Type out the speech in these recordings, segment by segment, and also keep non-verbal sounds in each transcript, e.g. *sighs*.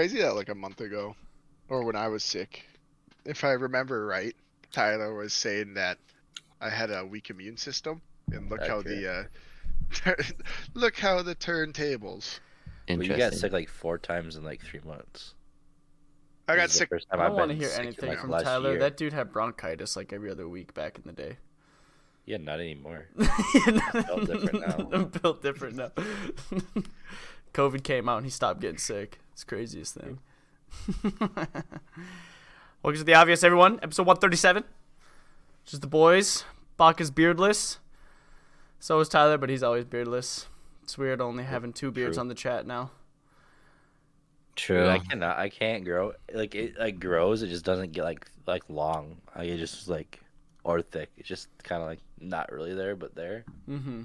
Crazy that like a month ago, or when I was sick, if I remember right, Tyler was saying that I had a weak immune system, and look how the uh, *laughs* look how the turntables. But you got sick like four times in like three months. I got This is the sick. I don't want to hear anything like, from Tyler. year. That dude had bronchitis like every other week back in the day. Yeah, not anymore. *laughs* built different now. I'm *laughs* built different now. COVID came out and he stopped getting sick. It's the craziest thing. *laughs* Welcome to the obvious, everyone. Episode 137. Just the boys. Bach is beardless. So is Tyler, but he's always beardless. It's weird only having two beards True. on the chat now. True. Dude, I cannot. I can't grow. Like it like grows. It just doesn't get like like long. Like it just like or thick. It's just kind of like not really there, but there. Mm-hmm.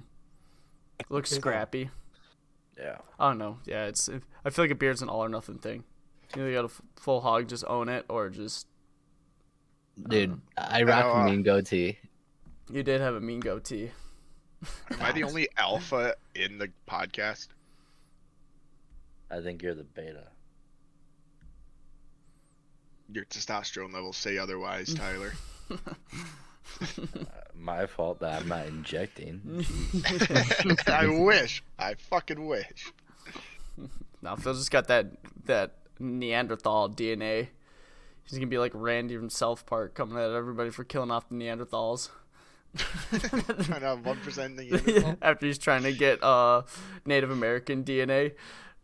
Looks scrappy. Yeah. I don't know. Yeah, it's. I feel like a beard's an all or nothing thing. You either got a f- full hog, just own it, or just Dude, I rock know, a uh, mean goatee. you did have a mean goatee. Am I the only *laughs* alpha in the podcast? I think you're the beta. Your testosterone levels say otherwise, Tyler. *laughs* My fault that I'm not injecting. *laughs* I wish. I fucking wish. Now Phil just got that that Neanderthal DNA. He's gonna be like Randy from South Park, coming at everybody for killing off the Neanderthals. Trying to have one percent in *laughs* After he's trying to get uh Native American DNA.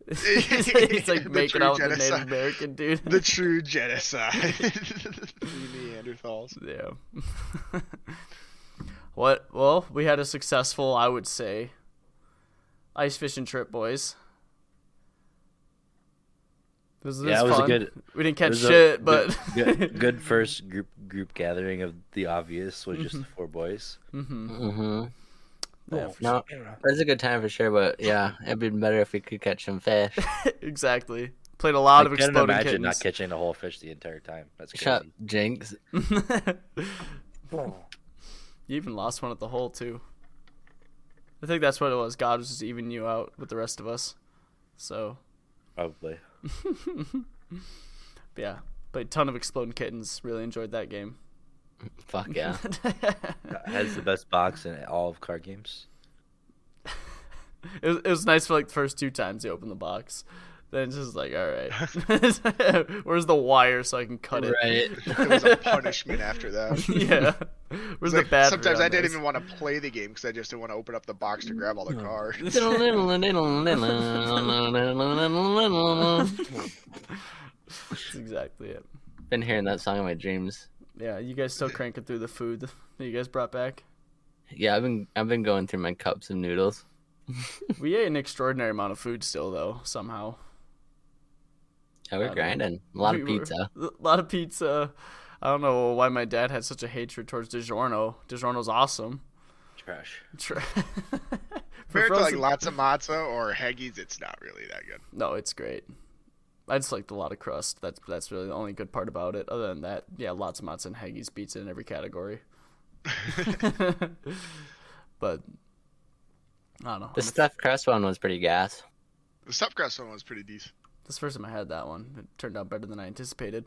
He's like *laughs* making true out with the. Native American dude. the true genocide. *laughs* the Neanderthals. Yeah. *laughs* what? Well, we had a successful, I would say, ice fishing trip, boys. It was, Yeah, it was a good- We didn't catch was a shit, but good, good, good first group group gathering of the obvious was just the four boys. Mm-hmm. yeah, for No, that's a good time for sure, but yeah, it'd be better if we could catch some fish. *laughs* exactly. Played a lot I of couldn't exploding imagine kittens. not catching a whole fish the entire time. That's crazy. Shut up, Jinx. *laughs* you even lost one at the hole too. I think that's what it was. God was just evening you out with the rest of us. So Probably. *laughs* yeah, played a ton of exploding kittens. Really enjoyed that game. Fuck yeah. *laughs* Has the best box in all of card games. It was, it was nice for like the first two times you open the box. Then it's just like, all right, *laughs* where's the wire so I can cut it? right. *laughs* It was a punishment after that. yeah, where's It's the like, battery? sometimes on I didn't this? even want to play the game because I just didn't want to open up the box to grab all the cards. That's exactly it. Been hearing that song in my dreams. Yeah, you guys still cranking through the food that you guys brought back. Yeah, I've been I've been going through my cups of noodles. *laughs* We ate an extraordinary amount of food still, though. Somehow, Yeah, we're don't know. grinding. A lot of We were- pizza. *laughs* A lot of pizza. I don't know why my dad had such a hatred towards DiGiorno. DiGiorno's awesome. Trash. Tr- *laughs* For Compared to like frozen- Lotzza Motzza or Heggies, it's not really that good. No, it's great. I just liked a lot of crust. That's that's really the only good part about it. Other than that, yeah, Lotzza Motzza and Heggies pizza in every category. *laughs* but I don't know. The I'm stuffed crust one was pretty gas. The stuffed crust one was pretty decent. This first time I had that one, it turned out better than I anticipated.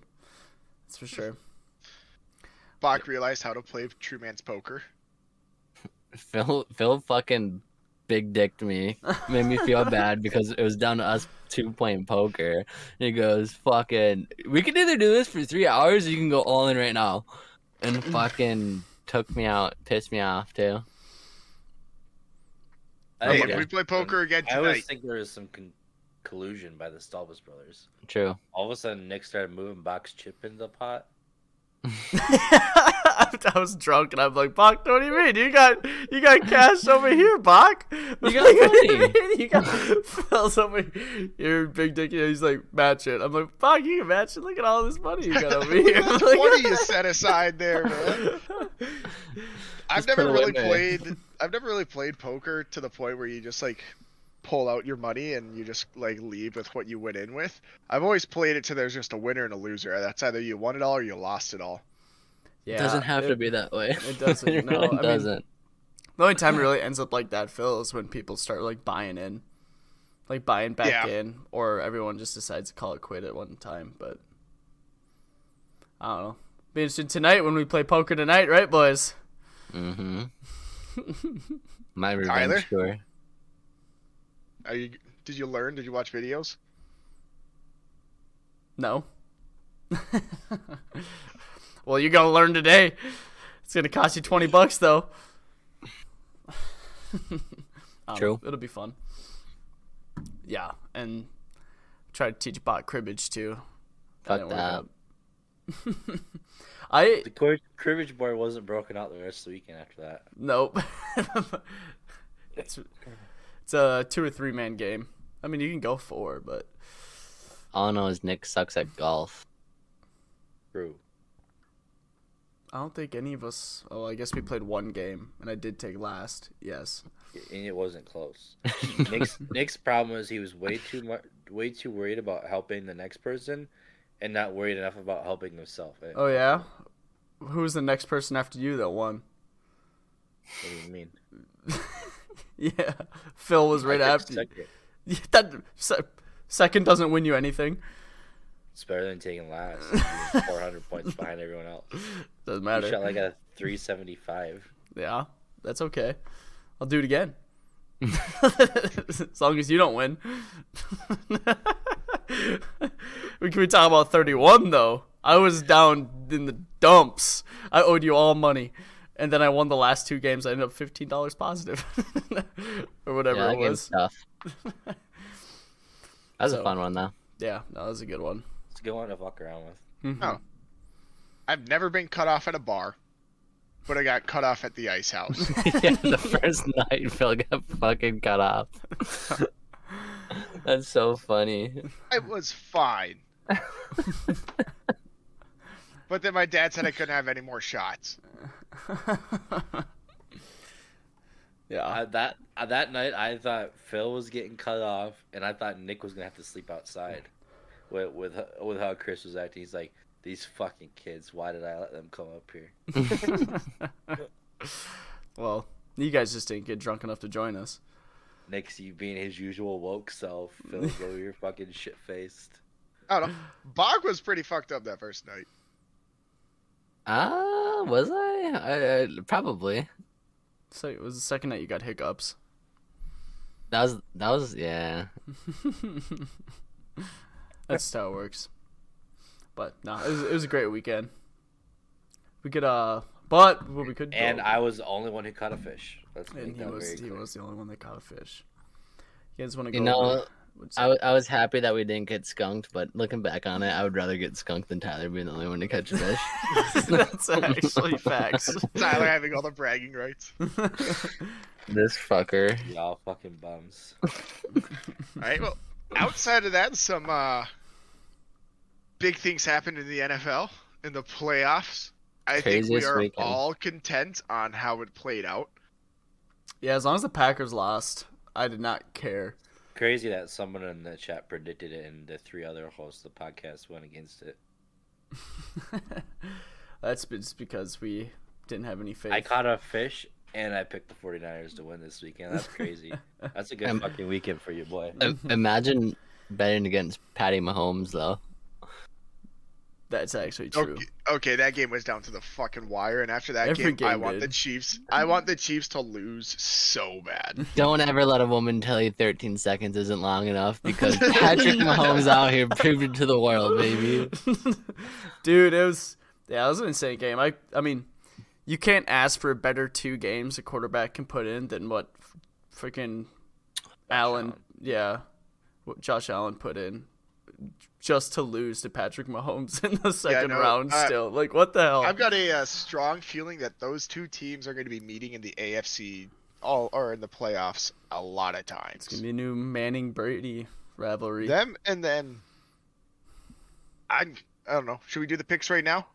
That's for sure. Bach realized how to play True Man's Poker. *laughs* Phil Phil fucking big dicked me. Made me feel bad because it was down to us two playing poker. And he goes, fucking we can either do this for three hours or you can go all in right now. And *clears throat* fucking took me out, pissed me off too. Hey, I, if we play poker again I always think there was some con- collusion by the Stalbus brothers. True. All of a sudden, Nick started moving box chip into the pot. *laughs* I was drunk and I'm like, Bach, what do you mean? You got you got cash over here, Bach. You got money. *laughs* you got Phil's *laughs* over here, big dick. And he's like, match it. I'm like, Bach, you can match it. Look at all this money you got over here. Like- what do you set aside there, man? I've never really played. I've never really played poker to the point where you just like pull out your money and you just like leave with what you went in with. I've always played it to there's just a winner and a loser. That's either you won it all or you lost it all. yeah, it doesn't have it- to be that way. it doesn't, *laughs* it no. really I mean- doesn't. The only time it really ends up like that, Phil, is when people start like buying in, like buying back Yeah. in, or everyone just decides to call it quit at one time. But I don't know. Be interested tonight when we play poker tonight, right, boys? Mm-hmm. *laughs* My revenge Tyler? tour. Are you? Did you learn? Did you watch videos? No. *laughs* well, you're gonna learn today. It's gonna cost you twenty bucks though. *laughs* Um, True. It'll be fun. Yeah, and try to teach bot cribbage too. Fuck that. *laughs* I The cri- cribbage board wasn't broken out the rest of the weekend after that. nope. it's it's a two or three man game. I mean, you can go four, but All I know is Nick sucks at golf. True. I don't think any of us. Oh, I guess we played one game, and I did take last. Yes. And it wasn't close. *laughs* Nick's Nick's problem was he was way too much, way too worried about helping the next person, and not worried enough about helping himself. Oh yeah. Who's the next person after you that won? What do you mean? *laughs* *laughs* Yeah, Phil was right after second. *laughs* Yeah, that se- second doesn't win you anything. It's better than taking last. *laughs* Four hundred points behind everyone else. Doesn't You matter. shot like a three seventy five. Yeah, that's okay. I'll do it again. as long as you don't win. we can we talk about 31 though. I was down in the dumps. I owed you all money. And then I won the last two games. I ended up fifteen dollars positive, *laughs* or whatever yeah, that it was. tough. *laughs* That was So- a fun one though. Yeah, no, that was a good one. It's a good one to fuck around with. Mm-hmm. Oh. I've never been cut off at a bar, but I got cut off at the ice house. *laughs* yeah, the first night Phil got fucking cut off. That's so funny. I was fine. But then my dad said I couldn't have any more shots. *laughs* Yeah, Uh, that that night, I thought Phil was getting cut off, and I thought Nick was gonna have to sleep outside. With with with how Chris was acting, he's like, "These fucking kids. Why did I let them come up here?" *laughs* well, you guys just didn't get drunk enough to join us. Nick's you being his usual woke self. Phil's over here fucking shit faced. I don't know. Bog was pretty fucked up that first night. Ah, was I? I, I? Probably. So it was the second night you got hiccups. That was that was yeah. *laughs* That's how it works. But no, it was, it was a great weekend. We could uh, but what we could And go- I was the only one who caught a fish. Let's and he that was he clear. was the only one that caught a fish. You guys want to go? You know, over- what's I, up? w- I was happy that we didn't get skunked, but looking back on it, I would rather get skunked than Tyler being the only one to catch a fish. *laughs* That's actually facts. *laughs* Tyler having all the bragging rights. *laughs* this fucker. Y'all fucking bums. All right. Well, outside of that, some uh, big things happened in the NFL in the playoffs. I think we are weekend. all content on how it played out. yeah, as long as the Packers lost, I did not care. Crazy that someone in the chat predicted it, and the three other hosts of the podcast went against it. *laughs* That's just because we didn't have any faith. I caught a fish, and I picked the 49ers to win this weekend. That's crazy. *laughs* That's a good Um, fucking weekend for you, boy. Imagine betting against Patty Mahomes though. That's actually true. Okay, okay, that game was down to the fucking wire, and after that Every game, I game want the. Chiefs. I want the Chiefs to lose so bad. *laughs* Don't ever let a woman tell you 13 seconds isn't long enough because *laughs* Patrick Mahomes out here proved it to the world, baby. *laughs* Dude, it was yeah, it was an insane game. I I mean, you can't ask for a better two games a quarterback can put in than what freaking Allen, Allen. yeah, what Josh Allen put in. Just to lose to Patrick Mahomes *laughs* in the second no, round. uh, still, like what the hell? I've got a, uh strong feeling that those two teams are going to be meeting in the AFC all or in the playoffs a lot of times. it's gonna times. be a new Manning Brady rivalry. Them and then I I don't know. Should we do the picks right now?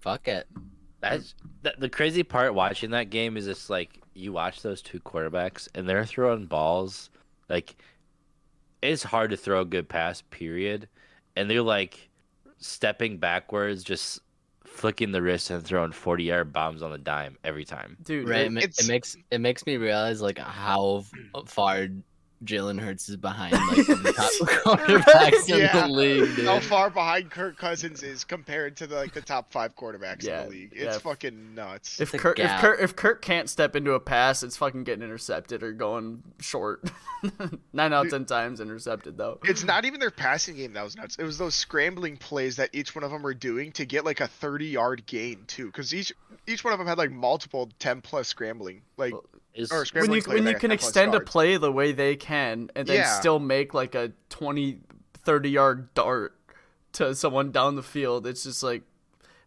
Fuck it. That's the, the crazy part watching that game is it's like you watch those two quarterbacks and they're throwing balls like it's hard to throw a good pass period and they're like stepping backwards just flicking the wrist and throwing 40 yard bombs on the dime every time Dude, Right. It, it makes it makes me realize like how far Jalen Hurts is behind like the *laughs* top quarterbacks Yeah. in the league. Dude. How far behind Kirk Cousins is compared to the, like the top five quarterbacks Yeah, in the league? yeah. It's fucking nuts. if the Kirk, if gap. Kirk if Kirk can't step into a pass, it's fucking getting intercepted or going short. *laughs* Nine out of ten times intercepted though. It's not even their passing game that was nuts. It was those scrambling plays that each one of them were doing to get like a 30 yard gain too, because each each one of them had like multiple 10 plus scrambling. Like It's, or when scrambling you plays when that you can 10 plus extend a play the way they can and then Yeah. still make like a 20 30 yard dart to someone down the field it's just like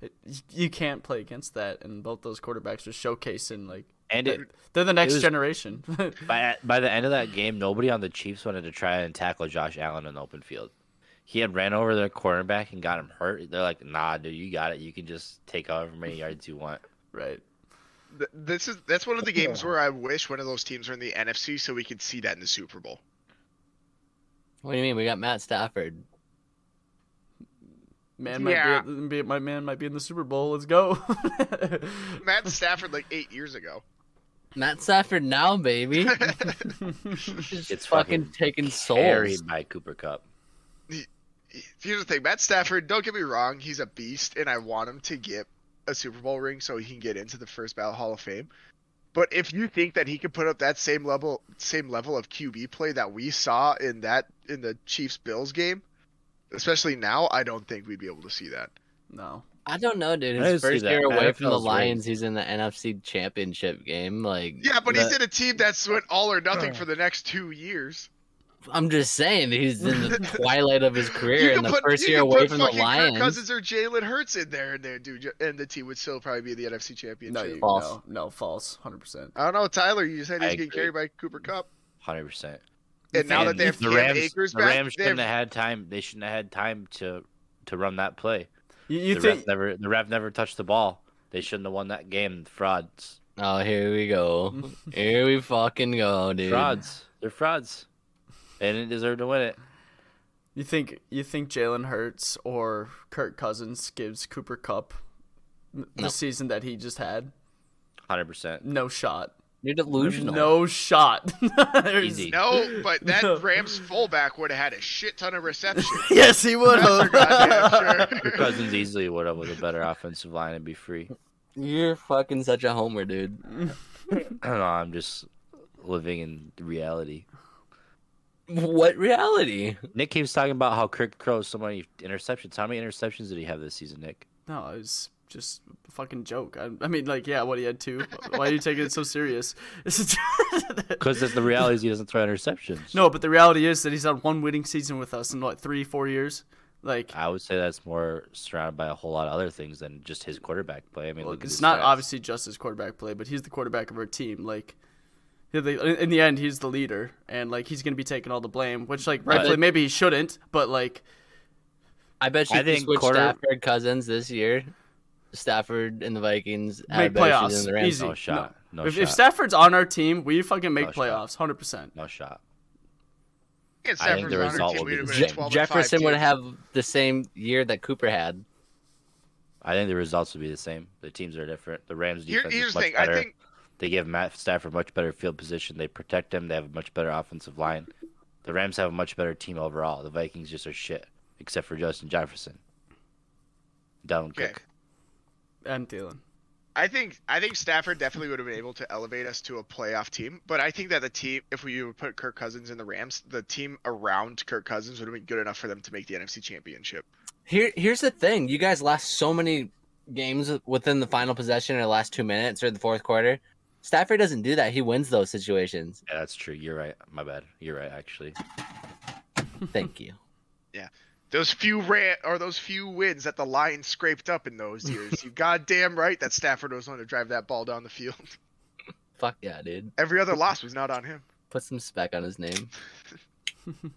it, you can't play against that and both those quarterbacks are showcasing like and it, they're the next was- generation *laughs* by by the end of that game, nobody on the Chiefs wanted to try and tackle Josh Allen in the open field. He had ran over their cornerback and got him hurt. They're like, "Nah, dude, you got it. You can just take however many *laughs* yards you want." right this is that's one of the games where I wish one of those teams were in the NFC so we could see that in the Super Bowl. What do you mean? We got Matt Stafford. man might Yeah. be, be my man might be in the super bowl let's go *laughs* Matt Stafford like eight years ago. Matt Stafford now, baby. *laughs* It's It's fucking fucking taking Carried souls. by Cooper Kupp. Here's the thing, Matt Stafford. Don't get me wrong, he's a beast, and I want him to get a Super Bowl ring so he can get into the first ballot Hall of Fame. But if you think that he could put up that same level, same level of QB play that we saw in that in the Chiefs Bills game, especially now, I don't think we'd be able to see that. no I don't know, dude. I didn't His see first year away from the Lions, rigged. he's in the NFC Championship game. Like, Yeah, but he's in a team that's went all or nothing *sighs* for the next two years. I'm just saying, he's in the *laughs* twilight of his career in the put- first you year can away put from the fucking Kirk Lions. Cousins or Jalen Hurts in there, and there, dude, and the team would still probably be the NFC Championship. no you, False. no no false 100% I don't know, Tyler. You said I he's getting agree. carried by Cooper Kupp, Hundred percent. and now that they have the Cam Rams, Akers the back, Rams they shouldn't have- have had time. They shouldn't have had time to to run that play. you, you the think ref never the ref never touched the ball. They shouldn't have won that game. Frauds. Oh, here we go. *laughs* here we fucking go, dude. Frauds. They're frauds. They didn't deserve to win it. You think you think Jalen Hurts or Kirk Cousins gives Cooper Kupp the No. season that he just had? Hundred percent. No shot. You're delusional. No shot. *laughs* Easy. No, but that No. Rams fullback would have had a shit ton of reception. *laughs* Yes, he would That's for goddamn have. *laughs* sure. Your cousins easily would have with a better offensive line and be free. You're fucking such a homer, dude. I don't know. I'm just living in reality. What reality? Nick keeps talking about how Kirk throws so many interceptions. How many interceptions did he have this season, Nick? no, it was just a fucking joke. I, I mean, like, yeah, what he had two. Why are you taking it so serious? *laughs* Because the reality is he doesn't throw interceptions. no, but the reality is that he's had one winning season with us in what three, four years. Like, I would say that's more surrounded by a whole lot of other things than just his quarterback play. I mean, well, look it's not stats. obviously just his quarterback play, but he's the quarterback of our team. Like, yeah, they- in the end, he's the leader, and like he's gonna be taking all the blame, which like rightfully But- maybe he shouldn't, but like I bet you I if you think switch quarter- Stafford Cousins this year, Stafford and the Vikings have Make a better playoffs. the Rams. Easy. No shot. No, if, shot. if Stafford's on our team, we fucking make No shot. playoffs, hundred percent. no shot. And I think the result will be we'd the same. 12 Jefferson would have the same year that Cooper had. I think the results would be the same. The teams are different. The Rams Here- defense here's is the much thing. I better. think They give Matt Stafford a much better field position. They protect him. They have a much better offensive line. The Rams have a much better team overall. The Vikings just are shit, except for Justin Jefferson. Dalvin Okay. Cook. And Thielen. I think I think Stafford definitely would have been able to elevate us to a playoff team, but I think that the team, if we would put Kirk Cousins in the Rams, the team around Kirk Cousins would have been good enough for them to make the NFC Championship. Here, here's the thing: you guys lost so many games within the final possession or the last two minutes or the fourth quarter. Stafford doesn't do that. He wins those situations. Yeah, that's true. You're right. My bad. You're right, actually. Thank you. Yeah. Those few ran or those few wins that the Lions scraped up in those years. you *laughs* goddamn right that Stafford was on to drive that ball down the field. Fuck yeah, dude. Every other loss was not on him. Put some spec on his name. *laughs*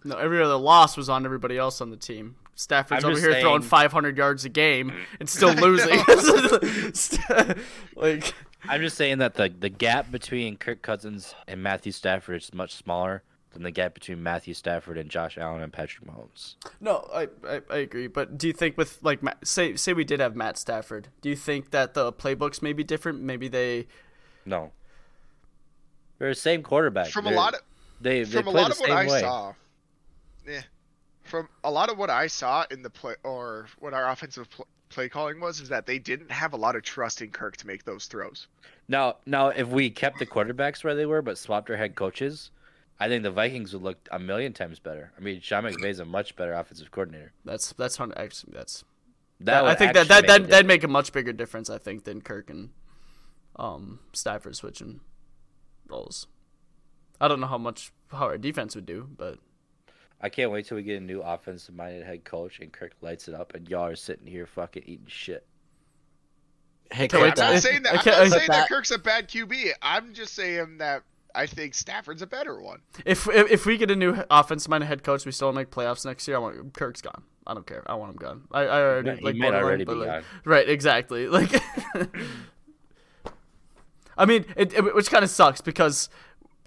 No, every other loss was on everybody else on the team. Stafford's over just here throwing 500 yards a game *laughs* and still losing. *laughs* *laughs* like, I'm just saying that the the gap between Kirk Cousins and Matthew Stafford is much smaller than the gap between Matthew Stafford and Josh Allen and Patrick Mahomes. no, I, I I agree. But do you think with like say say we did have Matt Stafford, do you think that the playbooks may be different? Maybe they No. They're the same quarterback. From a They're- lot of they, they from a lot of what I way. saw, yeah, from a lot of what I saw in the play or what our offensive pl- play calling was, is that they didn't have a lot of trust in Kirk to make those throws. Now, now, if we kept the quarterbacks where they were but swapped our head coaches, I think the Vikings would look a million times better. I mean, Sean McVay's a much better offensive coordinator. that's that's hun- actually that's That I think that that that that'd make a much bigger difference. I think than Kirk and um Stafford switching roles. I don't know how much how our defense would do, but I can't wait till we get a new offensive-minded head coach and Kirk lights it up, and y'all are sitting here fucking eating shit. Hey, Kirk, I'm to- not saying that. I I'm can't- saying that that- Kirk's a bad QB. I'm just saying that I think Stafford's a better one. if if, if we get a new offensive minded head coach, we still make playoffs next year. I want Kirk's gone. I don't care. I want him gone. I, I already He like might already but, be like- gone. Right, exactly. *laughs* Like, I mean, it, it- which kind of sucks because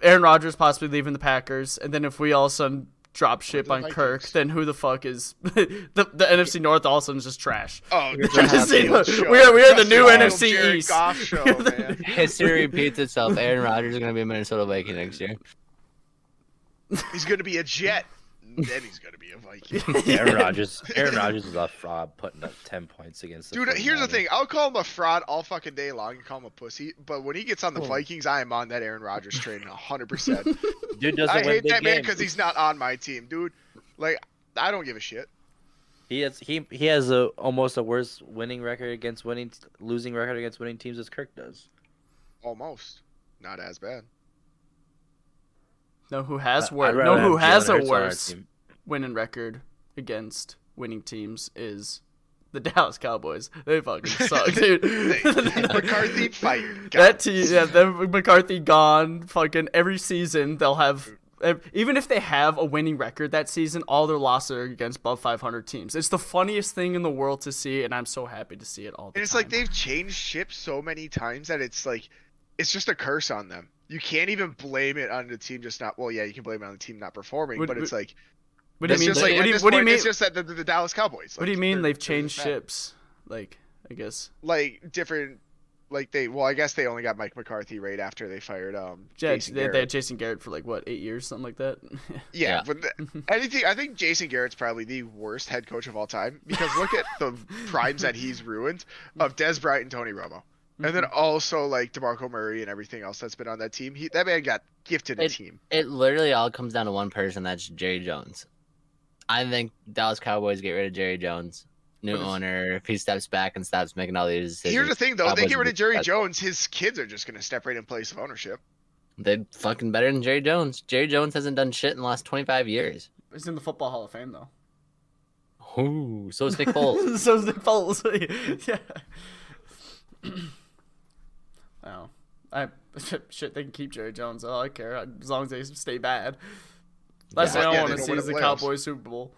Aaron Rodgers possibly leaving the Packers, and then if we all of a sudden drop ship the on Kirk, then who the fuck is *laughs* the the NFC North? All of a sudden is just trash. Oh, You're Justin gonna have to- Fields show. we are- we are the new Fields, NFC Jared East. Goff *laughs* show, man. history *laughs* repeats itself. Aaron Rodgers is gonna be a Minnesota Viking next year. He's gonna be a Jet. Then he's gonna be a Viking. *laughs* Aaron Rodgers, Aaron *laughs* Rodgers is a fraud, putting up ten points against. The Dude, here's the thing. I'll call him a fraud all fucking day long and call him a pussy. But when he gets on the Vikings, I am on that Aaron Rodgers train *laughs* 100%. Dude doesn't I win hate big that man because he's not on my team, dude. Like, I don't give a shit. He has he he has a almost a worse winning record against winning losing record against winning teams as Kirk does. Almost. Not as bad. Know who has uh, I'd worse? Know who has a Hurts on our worse winning record against winning teams is the *laughs* Dallas Cowboys. They fucking suck, *laughs* dude. *laughs* McCarthy fired. That team, yeah, them McCarthy gone. Fucking every season they'll have. Even if they have a winning record that season, all their losses are against above 500 teams. It's the funniest thing in the world to see, and I'm so happy to see it all the And it's time. like they've changed ships so many times that it's like, it's just a curse on them. You can't even blame it on the team just not. Well, yeah, you can blame it on the team not performing, Would- but it's would- like what do you mean? just like what do you, this what do you mean? It's just that the, the, the Dallas Cowboys. what do you mean they're- they've changed ships? Like, I guess. Like different, like they. Well, I guess they only got Mike McCarthy right after they fired um Yeah, Jason they, they Garrett. had Jason Garrett for like what eight years, something like that. *laughs* Yeah, Yeah. but the, anything. I think Jason Garrett's probably the worst head coach of all time because look at the *laughs* primes that he's ruined of Dez Bryant and Tony Romo, and then mm-hmm. also like Demarco Murray and everything else that's been on that team. He that man got gifted a It- team. It literally all comes down to one person. That's Jerry Jones. I think Dallas Cowboys get rid of Jerry Jones, new But owner. If he steps back and stops making all these decisions, Here's the thing though, they get rid of Jerry successful. Jones, his kids are just gonna step right in place of ownership. They're fucking better than Jerry Jones. Jerry Jones hasn't done shit in the last 25 years. He's in the Football Hall of Fame though. Ooh, so is Nick Foles. *laughs* so is Nick Foles. *laughs* yeah. *clears throat* oh, I *laughs* shit. They can keep Jerry Jones. Oh, I care as long as they stay bad. Last Yeah. thing I Yeah, want to see is the the playoffs. Cowboys Super Bowl.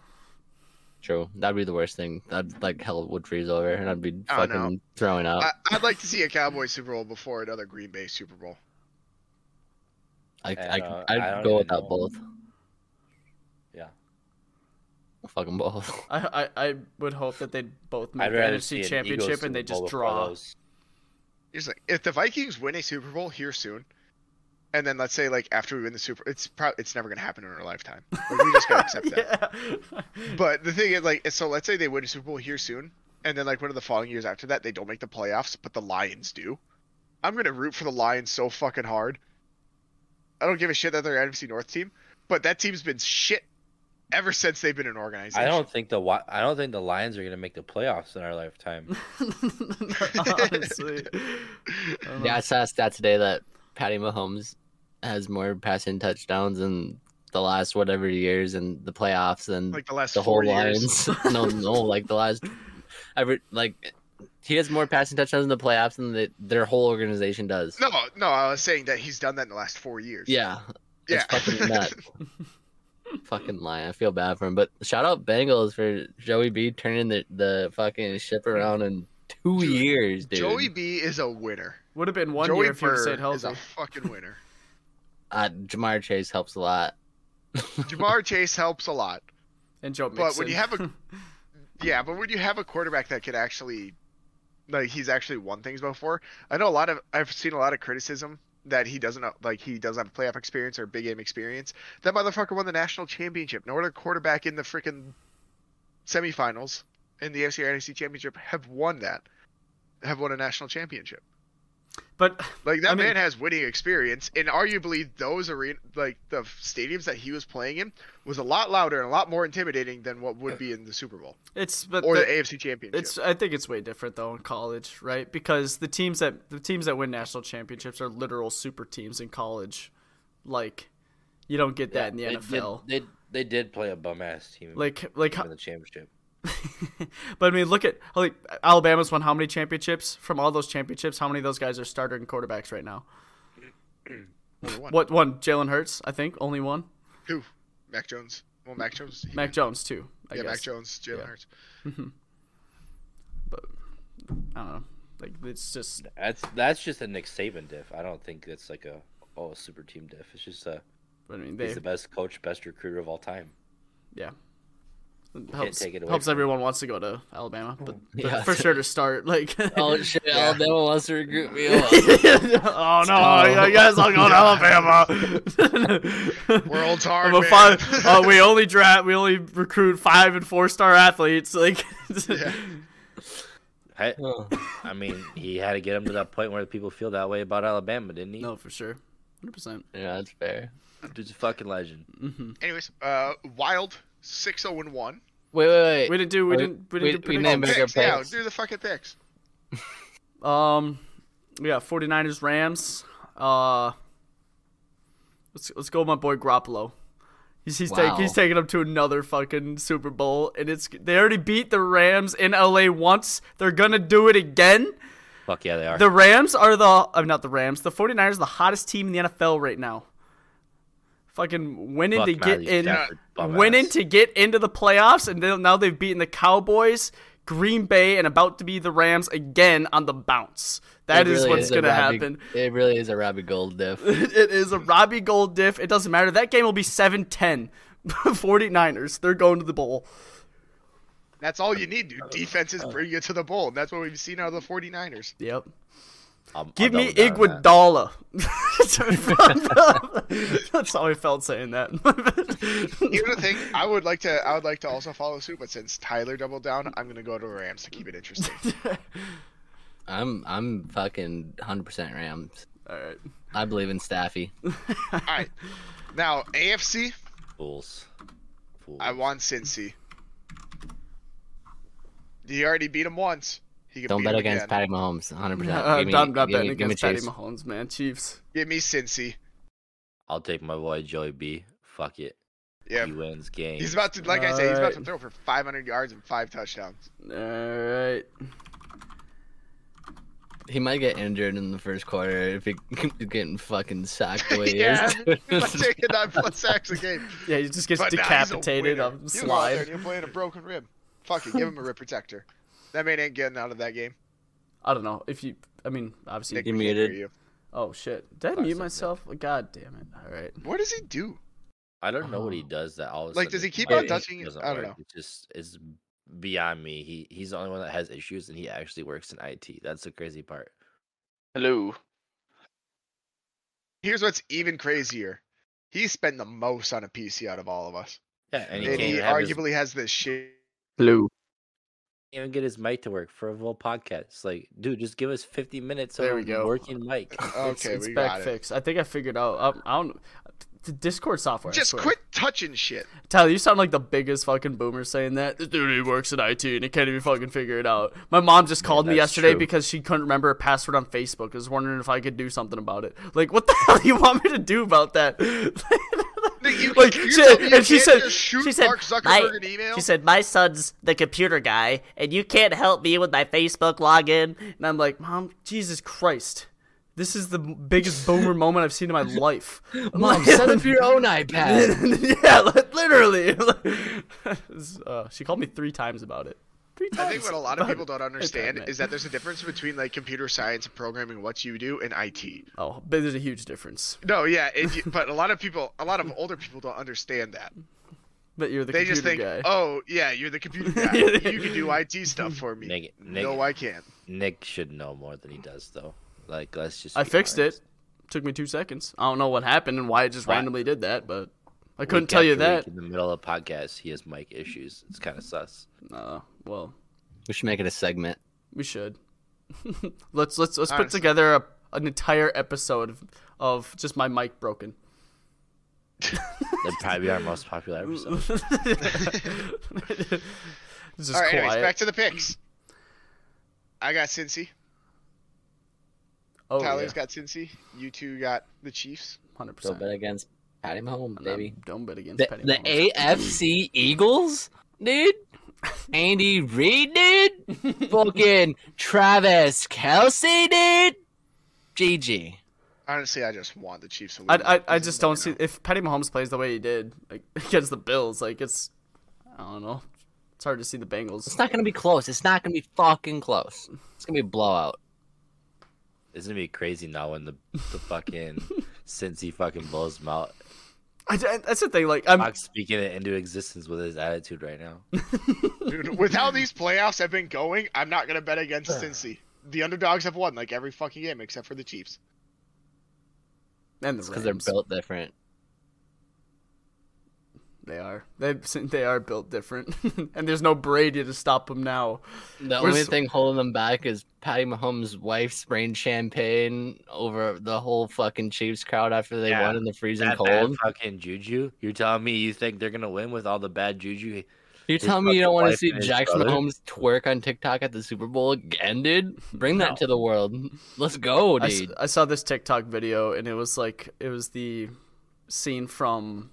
True, that'd be the worst thing. That'd like hell would freeze over, and I'd be Oh, fucking no. throwing up. I, I'd like to see a Cowboys Super Bowl before another Green Bay Super Bowl. I, And, I, uh, I'd I go without know. both. Yeah. Fucking both. I, I I would hope that they'd both make the NFC Championship and they just draw. those. Here's like if the Vikings win a Super Bowl here soon, and then let's say like after we win the Super, it's probably it's never gonna happen in our lifetime. Like, we just gotta accept *laughs* that. yeah. But the thing is, like, so let's say they win a Super Bowl here soon, and then like one of the following years after that, they don't make the playoffs, but the Lions do. I'm gonna root for the Lions so fucking hard. I don't give a shit that they're an NFC North team, but that team's been shit ever since they've been an organization. I don't think the I don't think the Lions are gonna make the playoffs in our lifetime. *laughs* Honestly. I don't know. Yeah, I saw a stat today that Patty Mahomes has more passing touchdowns than the last whatever years and the playoffs and Like the last the whole years. Lions. *laughs* *laughs* no, no, like the last ever like he has more passing touchdowns in the playoffs than the, their whole organization does. No, no, I was saying that he's done that in the last four years. Yeah, yeah. It's fucking nuts. fucking lying. I feel bad for him, but shout out Bengals for Joey B turning the the fucking ship around in two Dude, years, dude. Joey B is a winner. Would have been one Joey year if he Burr stayed is a fucking winner. *laughs* uh, Ja'Marr Chase helps a lot. Ja'Marr *laughs* Chase helps a lot. And Joe But Mixon. when you have a *laughs* yeah, but when you have a quarterback that could actually like he's actually won things before. I know a lot of I've seen a lot of criticism that he doesn't like he doesn't have playoff experience or big game experience. That motherfucker won the national championship. No other quarterback in the freaking semifinals in the AFC or NFC championship have won that. Have won a national championship. But Like that I mean- man has winning experience, and arguably those arena, like the stadiums that he was playing in, was a lot louder and a lot more intimidating than what would be in the Super Bowl it's but or the- the, AFC Championship. It's I think it's way different though in college, right? Because the teams that the teams that win national championships are literal super teams in college. Like you don't get that in the they NFL. Did, they they did play a bum ass team like like in the championship. *laughs* but I mean look at like Alabama's won how many championships? From all those championships, how many of those guys are starting quarterbacks right now? *clears throat* One. What one? Jalen Hurts, I think, only one. Who? Mac Jones. Well, Mac Jones. he- Mac Jones too. I yeah, guess. Mac Jones. Jalen Yeah. Hurts. Mm-hmm. I don't know. Like it's just That's that's just a Nick Saban diff. I don't think it's like a oh a super team diff. It's just a I mean they he's the best coach, best recruiter of all time. yeah. Helps, take it away helps everyone wants to go to Alabama, but, *laughs* but Yeah. for sure to start *laughs* like *laughs* Oh shit! Yeah. Alabama wants to recruit me. Oh, oh no, I guess I'll go to Alabama. World's hard. I'm man. five, uh, we only draft, we only recruit five and four star athletes. Like, Yeah. I, Oh. I mean, he had to get him to that point where the people feel that way about Alabama, didn't he? no, for sure, hundred percent. yeah, that's fair. Dude's a fucking legend. Anyways, uh, Wild six zero and one. Wait, wait, wait. We didn't do, we We- didn't, we we- didn't do we predictions. named Make our Picks, yeah, do the fucking picks. *laughs* Um, we got 49ers, Rams. Uh, let's let's go with my boy Garoppolo. He's he's, take, he's taking them to another fucking Super Bowl, and it's they already beat the Rams in LA once. They're gonna do it again. Fuck yeah, they are. The Rams are the uh, not the Rams. The 49ers are the hottest team in the NFL right now. Fucking winning Fuck to get in, Stafford, bum winning ass. to get into the playoffs, and then, now they've beaten the Cowboys, Green Bay, and about to be the Rams again on the bounce. That really what's is a gonna happen. It really is a Robbie Gould diff. *laughs* it is a Robbie Gould diff. It doesn't matter. That game will be 7-10. 49ers. *laughs* They're going to the bowl. That's all you need, dude. Defenses bring you to the bowl, and that's what we've seen out of the 49ers. Yep. I'm- Give I'm me double *laughs* down on that. Iguodala. That's how I felt saying that. *laughs* Here's the thing: I would like to, I would like to also follow suit, but since Tyler doubled down, I'm gonna go to Rams to keep it interesting. *laughs* I'm I'm fucking hundred percent Rams. All right. I believe in Staffy. all right, now AFC, Fools. Fools. I want Cincy. He already beat him once. He can Don't bet against again. Patty Mahomes. Hundred percent. *laughs* Uh, I'm not give betting me, give me against Patty Mahomes, man. Chiefs. Give me Cincy. I'll take my boy Joey B. Fuck it. Yeah, He wins game. he's about to, like I said, he's about to throw for 500 yards and five touchdowns. All right. He might get injured in the first quarter if he *laughs* keeps getting fucking sacked the way he *laughs* yeah, is. like taking nine plus sacks a game. Yeah, he just gets But nah, he's a decapitated winner. on You go out there slide. and you're playing a broken rib. Fuck it, give him a rib protector. That man ain't getting out of that game. I don't know if you. I mean, obviously. Nick, You we can't hear muted. you. Oh shit! Did I Classic mute Nick. myself? God damn it! All right. What does he do? I don't know what he Oh. does that all of Like, sudden does he keep on touching- doesn't I don't work. know. It's just is beyond me. He he's the only one that has issues, and he actually works in IT. That's the crazy part. Hello. Here's what's even crazier. He spent the most on a PC out of all of us. Yeah, and he And can't he even have his, arguably has this shit. Hello. Even get his mic to work for a full podcast. Like, dude, just give us 50 minutes There of we go. working mic. *laughs* *laughs* Okay, it's we back got it. fixed. I think I figured out. Um, I don't. The Discord software. Just quit touching shit. Tyler, you sound like the biggest fucking boomer saying that. This dude he works in IT and he can't even fucking figure it out. My mom just called me yesterday true. because she couldn't remember her password on Facebook. I was wondering if I could do something about it. Like, what the *laughs* hell do you want me to do about that? You- like you she, you and she said she said my, an email? she said my son's the computer guy and you can't help me with my Facebook login. And I'm like mom Jesus Christ. This is the biggest boomer *laughs* moment I've seen in my life. Mom, set up *laughs* your own iPad. *laughs* yeah literally. Uh, she called me three times about it three times I think what a lot of people don't *laughs* understand is that there's a difference between like computer science and programming, what you do, and IT. oh but there's a huge difference No, yeah, it, *laughs* but a lot of people, a lot of older people don't understand that. but you're the they computer just think, guy oh yeah, you're the computer *laughs* guy. you can do IT stuff for me. Nick, Nick, No, I can't. Nick should know more than he does, though. Like, let's just. I fixed honest. it took me two seconds I don't know what happened and why it just Why- randomly did that but I couldn't tell you that In the middle of a podcast, he has mic issues. It's kind of sus. uh, well We should make it a segment. We should. *laughs* let's let's let's put Honestly. together a, an entire episode of, of just my mic broken. That'd probably be our most popular episode. It's *laughs* just All right, anyways, quiet. back to the picks. I got Cincy. oh, Tyler's got Cincy. You two got the Chiefs. hundred Don't percent. bet against Patty Mahomes, baby. Don't bet against The, Patty the Mahomes. AFC *laughs* Eagles, dude. Andy Reid, dude. *laughs* Fucking Travis Kelce, dude. GG. Honestly, I just want the Chiefs to win. I, I, I just don't see now. if Patty Mahomes plays the way he did like *laughs* against the Bills. Like it's, I don't know. It's hard to see the Bengals. It's not gonna be close. It's not gonna be fucking close. It's gonna be a blowout. It's gonna be crazy now when the the fucking since he fucking blows him out. I, I- that's the thing. Like I'm, Fox speaking it into existence with his attitude right now. *laughs* Dude, with how these playoffs have been going, I'm not gonna bet against Cincy. The underdogs have won like every fucking game except for the Chiefs. and the Because they're built different. They are. They *laughs* they are built different, *laughs* and there's no Brady to stop them now. The We're only s- thing holding them back is Patty Mahomes' wife spraying champagne over the whole fucking Chiefs crowd after they Yeah, won in the freezing That bad cold. fucking juju. You're telling me you think they're gonna win with all the bad juju? You're telling me you don't want to see Jackson brother? Mahomes twerk on TikTok at the Super Bowl again, dude? Bring that No. to the world. *laughs* Let's go, I, s- dude. I saw this TikTok video, and it was like it was the scene from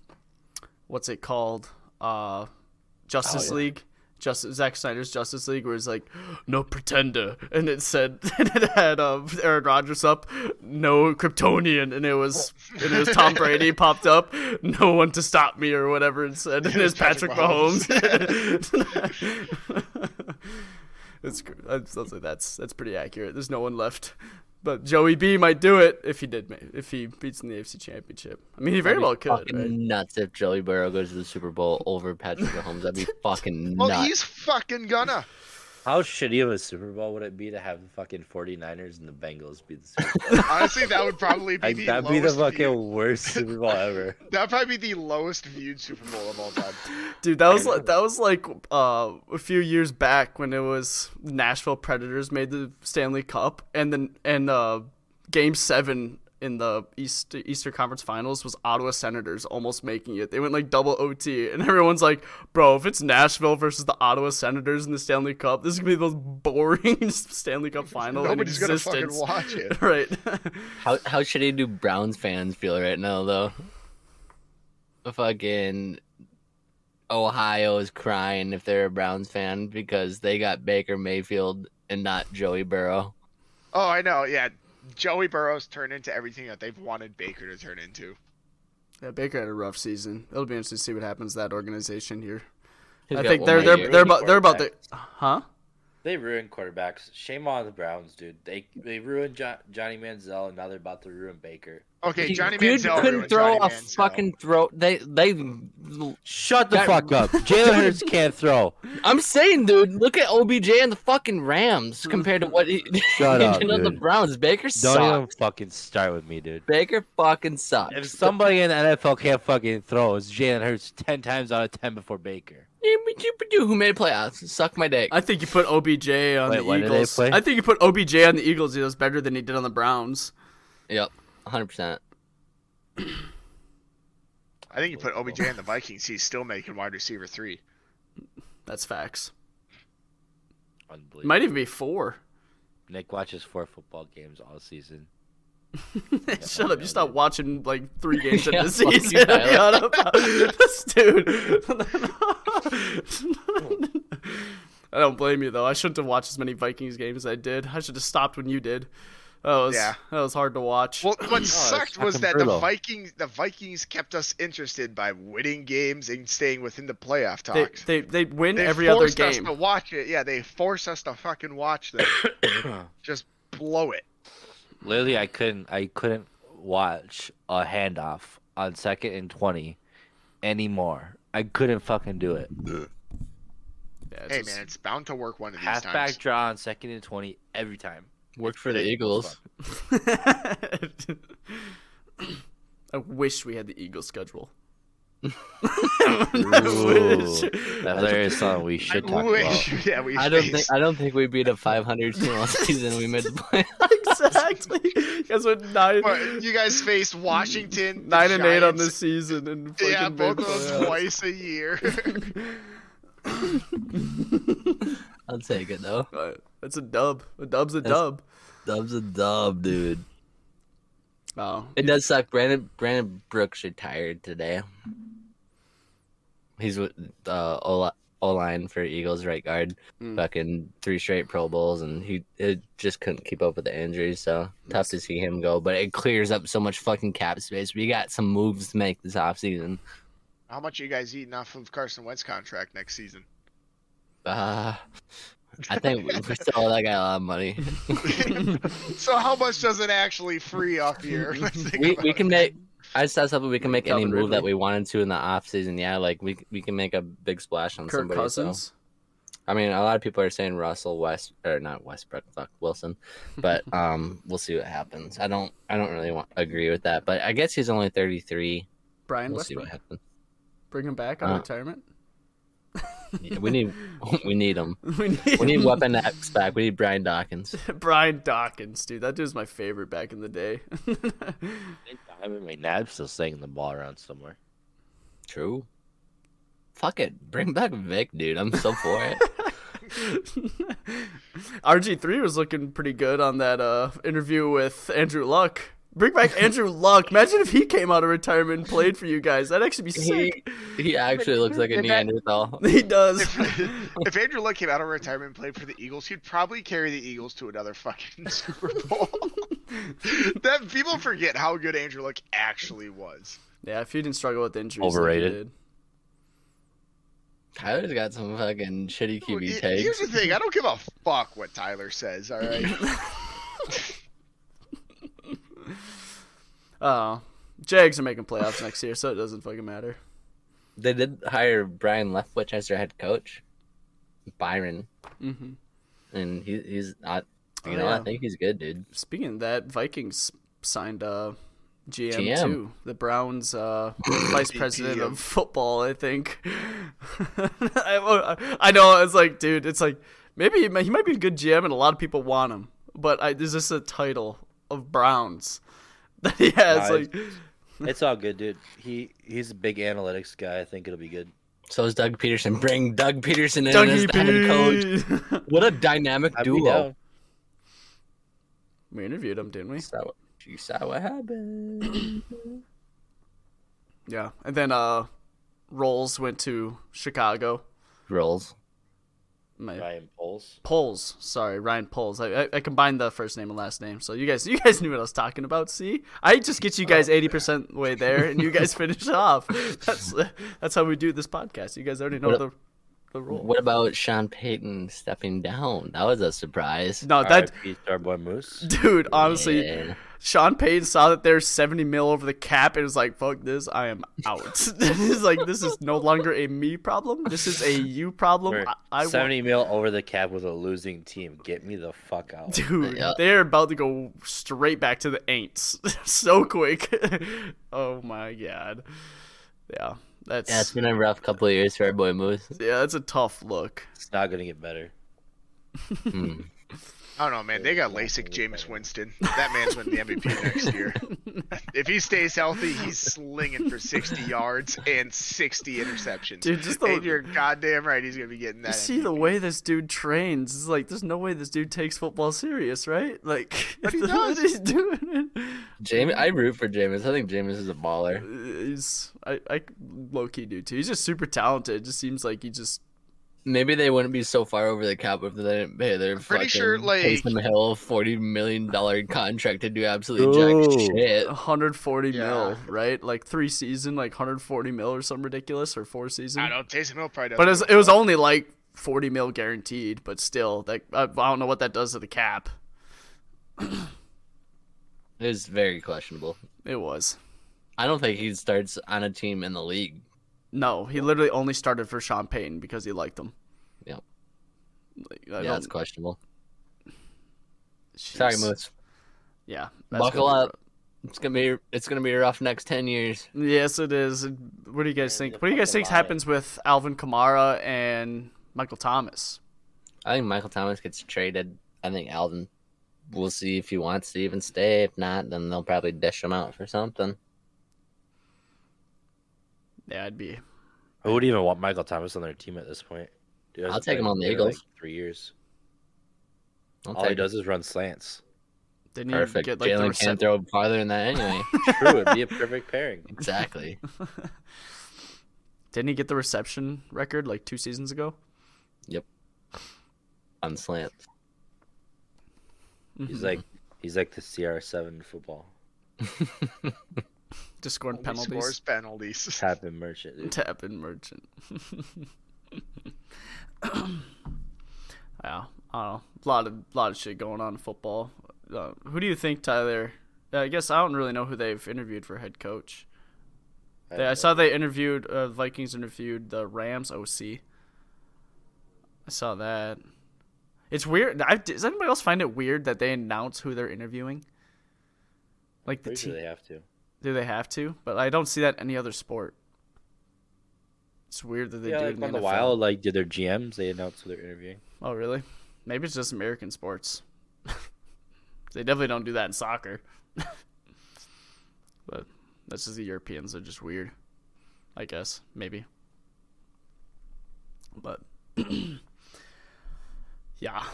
what's it called? Uh, Justice Oh, yeah. League. Justice Zack Snyder's Justice League, where it's like, no pretender, *laughs* and it said, *laughs* and it had um, Aaron Rodgers up, no Kryptonian, and it was, and it was Tom Brady *laughs* popped up, no one to stop me or whatever it said, and it's Patrick, Patrick Mahomes. it's, gr- I was like, that's that's pretty accurate. There's no one left, but Joey B might do it if he did, if he beats in the AFC Championship. I mean, he very That'd be well could. fucking Right? nuts if Joey Burrow goes to the Super Bowl over Patrick Mahomes. That'd be *laughs* fucking Well, nuts. he's fucking gonna. How shitty of a Super Bowl would it be to have the fucking 49ers and the Bengals be the Super Bowl? *laughs* Honestly, that would probably be like, the that'd be the fucking viewed- worst Super Bowl ever. *laughs* That'd probably be the lowest viewed Super Bowl of all time. Dude, that was like that was like uh, a few years back when it was Nashville Predators made the Stanley Cup, and then and uh, Game Seven in the East Eastern Conference Finals was Ottawa Senators almost making it. They went like double OT, and everyone's like, "Bro, if it's Nashville versus the Ottawa Senators in the Stanley Cup, this is gonna be the most boring *laughs* Stanley Cup final Nobody's in gonna fucking watch it. *laughs* right? *laughs* How how shitty do Browns fans feel right now though? Fucking Ohio is crying if they're a Browns fan because they got Baker Mayfield and not Joey Burrow. Oh, I know. Yeah, Joey Burrow's turned into everything that they've wanted Baker to turn into. yeah, Baker had a rough season. It'll be interesting to see what happens to that organization here. He's I got think one they're they're they're about they're about the huh. They ruined quarterbacks. Shame on the Browns, dude. They they ruined jo- Johnny Manziel, and now they're about to ruin Baker. Okay, Dude, Johnny dude Manziel couldn't throw Johnny a Manziel. fucking throw. They they. Shut the That- fuck up. *laughs* Jalen Hurts can't throw. I'm saying, dude, look at OBJ and the fucking Rams *laughs* compared to what he *laughs* Shut up, you know, the. Browns. Baker sucks. Don't even fucking start with me, dude. Baker fucking sucks. If somebody in the NFL can't fucking throw, it's Jalen Hurts ten times out of ten before Baker. Who made playoffs? Suck my dick. I think you put OBJ on Wait, the when did they Eagles. play? I think you put OBJ on the Eagles. He does better than he did on the Browns. Yep, 100. percent I think you put OBJ in the Vikings. He's still making wide receiver three. That's facts. Unbelievable. Might even be four. Nick watches four football games all season. *laughs* Shut up! You stopped watching like three *laughs* games in the fuck you, season. *laughs* This dude. I don't blame you though. I shouldn't have watched as many Vikings games as I did. I should have stopped when you did. That was Yeah. that was hard to watch. Well, what sucked was that brutal. the Vikings the Vikings kept us interested by winning games and staying within the playoff they talks. they they win They every other game. forced us game. to watch it. Yeah, they force us to fucking watch them. *coughs* Just blow it. Literally, I couldn't. I couldn't watch a handoff on second and twenty anymore. I couldn't fucking do it. Yeah, Hey man, it's bound to work one of these Halfback times. draw on second and twenty every time. Worked for the Eagles. *laughs* I wish we had the Eagles schedule. *laughs* Ooh, That's there is something we should talk about. Wish- *laughs* yeah, we I don't think I don't think we beat a 500 team all season. We made the playoffs. exactly. You guys nine, What, you guys faced Washington, the nine and eight on the season, and Yeah, fucking both made of them twice a year. I'll take it though. That's a dub. A dub's a That's- dub. Dub's a dub, dude. Oh, It does suck. Brandon Brandon Brooks retired today. He's with uh, O line for Eagles right guard. Mm. Fucking three straight Pro Bowls, and he it just couldn't keep up with the injuries. So tough to see him go. But it clears up so much fucking cap space. We got some moves to make this offseason. How much are you guys eating off of Carson Wentz contract next season? Uh, I think we we still owe that guy a lot of money. *laughs* so how much does it actually free up here? *laughs* Let's we about we it. can make. I just thought something we can make any Calvin move that we wanted to in the off season. Yeah, like we we can make a big splash on Kirk somebody. so- Cousins. I mean, a lot of people are saying Russell West or not Westbrook, fuck Wilson, but *laughs* um, we'll see what happens. I don't, I don't really want agree with that, but I guess he's only thirty three. Brian We'll see what happens. Bring him back on Uh, retirement. Yeah, *laughs* *laughs* we need, we need him. we need, We need Weapon X back. We need Brian Dawkins. *laughs* Brian Dawkins, dude. That dude's my favorite back in the day. I mean, Nab's still slinging the ball around somewhere. True. Fuck it, bring back Vic, dude. I'm so for it. RG3 was looking pretty good on that uh, interview with Andrew Luck. Bring back Andrew Luck. Imagine if he came out of retirement and played for you guys. That'd actually be He, sick. he actually looks like a Neanderthal. *laughs* He does. if Andrew Luck came out of retirement and played for the Eagles, he'd probably carry the Eagles to another fucking *laughs* Super Bowl. *laughs* that people forget how good Andrew Luck actually was. yeah, if he didn't struggle with injuries, Overrated. did. Tyler's got some fucking shitty QB he- takes. Here's the thing: I don't give a fuck what Tyler says. All right. Oh, Jags are making playoffs next year, so it doesn't fucking matter. They did hire Brian Leftwich as their head coach, Byron, hmm and he, he's not. You Oh, know, yeah. I think he's good, dude. Speaking of that, Vikings signed uh, GM, GM. too. The Browns uh, *laughs* vice president of of football, I think. *laughs* I, I know. It's like, dude, it's like maybe he might, he might be a good GM, and a lot of people want him. But I, there's just a title of Browns that he has. Nah, like, It's all good, dude. He he's a big analytics guy. I think it'll be good. So is Doug Pederson. Bring Doug Pederson in as Dougie the head coach. What a dynamic I'd duo. we interviewed him, didn't we? So, you saw what happened. Yeah, and then uh, Rolls went to Chicago. Rolls. My Ryan Poles. Poles, sorry, Ryan Poles. I, I I combined the first name and last name, so you guys *laughs* you guys knew what I was talking about. See, I just get you guys oh. eighty percent way there, and you guys *laughs* finish off. That's *laughs* that's how we do this podcast. You guys already know What- the the rule. What about Sean Payton stepping down? That was a surprise. No, that RIP to our boy Moose. dude, honestly, Yeah. Sean Payton saw that there's seventy mil over the cap and was like, "Fuck this, I am out." *laughs* He's like, "This is no longer a me problem. This is a you problem." We're I, I want- Seventy mil over the cap with a losing team. Get me the fuck out. Dude, Yeah. they're about to go straight back to the Aints *laughs* so quick. *laughs* oh my god. Yeah, that's Yeah, it's been a rough couple of years for our boy Moose. yeah, that's a tough look. It's not gonna get better. Hmm. *laughs* I don't know, man. They got LASIK Jameis Winston. That man's winning the MVP next year. *laughs* If he stays healthy, he's slinging for 60 yards and 60 interceptions. Dude, just the- and you're goddamn right, he's gonna be getting that. You see the way this dude trains. It's like there's no way this dude takes football serious, right? Like But he *laughs* what does. he's doing. James, I root for Jameis. I think Jameis is a baller. He's I I low key do too. He's just super talented. It just seems like he just Maybe they wouldn't be so far over the cap if they didn't pay their pretty fucking sure, like- Taysom Hill forty million dollar contract to do absolutely jack shit. 140 Yeah. mil, right? Like three season, like 140 mil or something ridiculous, or four season. I don't. Taysom Hill probably. But it was, it was only like 40 mil guaranteed, but still, like I, I don't know what that does to the cap. *clears throat* It was very questionable. It was. I don't think he starts on a team in the league. No, he literally only started for Sean Payton because he liked him. Yep. Like, yeah, that's don't- questionable. Sorry, jeez. Moose. Yeah. Buckle gonna up. It's gonna be it's gonna be a rough next ten years. Yes, it is. What do you guys Yeah, think? What do you guys think Lions. happens with Alvin Kamara and Michael Thomas? I think Michael Thomas gets traded. I think Alvin. We'll see if he wants to even stay. If not, then they'll probably dish him out for something. Yeah, I'd be. Who would even want Michael Thomas on their team at this point? Dude, I'll take him on the in, like, Eagles. three years. I'll All he take does is run slants. Didn't he perfect. get like Jalen recep- can't throw farther than that anyway. *laughs* True, it'd be a perfect pairing. *laughs* *laughs* exactly. Didn't he get the reception record like two seasons ago? Yep. On slants. He's like he's like the CR7 football. *laughs* Just scoring Only penalties. Scores penalties. *laughs* Tap and merchant. Dude. Tap in merchant. *laughs* yeah, I don't know. A lot of lot of shit going on in football. Uh, who do you think, Tyler? Uh, I guess I don't really know who they've interviewed for head coach. They, I saw they interviewed uh, Vikings interviewed the Rams OC. I saw that. It's weird. I, does anybody else find it weird that they announce who they're interviewing? Like the Pretty sure team. they have to. Do they have to? But I don't see that any other sport. It's weird that they yeah, do like it in on the the. Wild, like did their GMs they announce who they're interviewing. Oh, really? Maybe it's just American sports. *laughs* they definitely don't do that in soccer. *laughs* but that's just the Europeans. They're just weird. I guess. Maybe. But. *clears throat* yeah.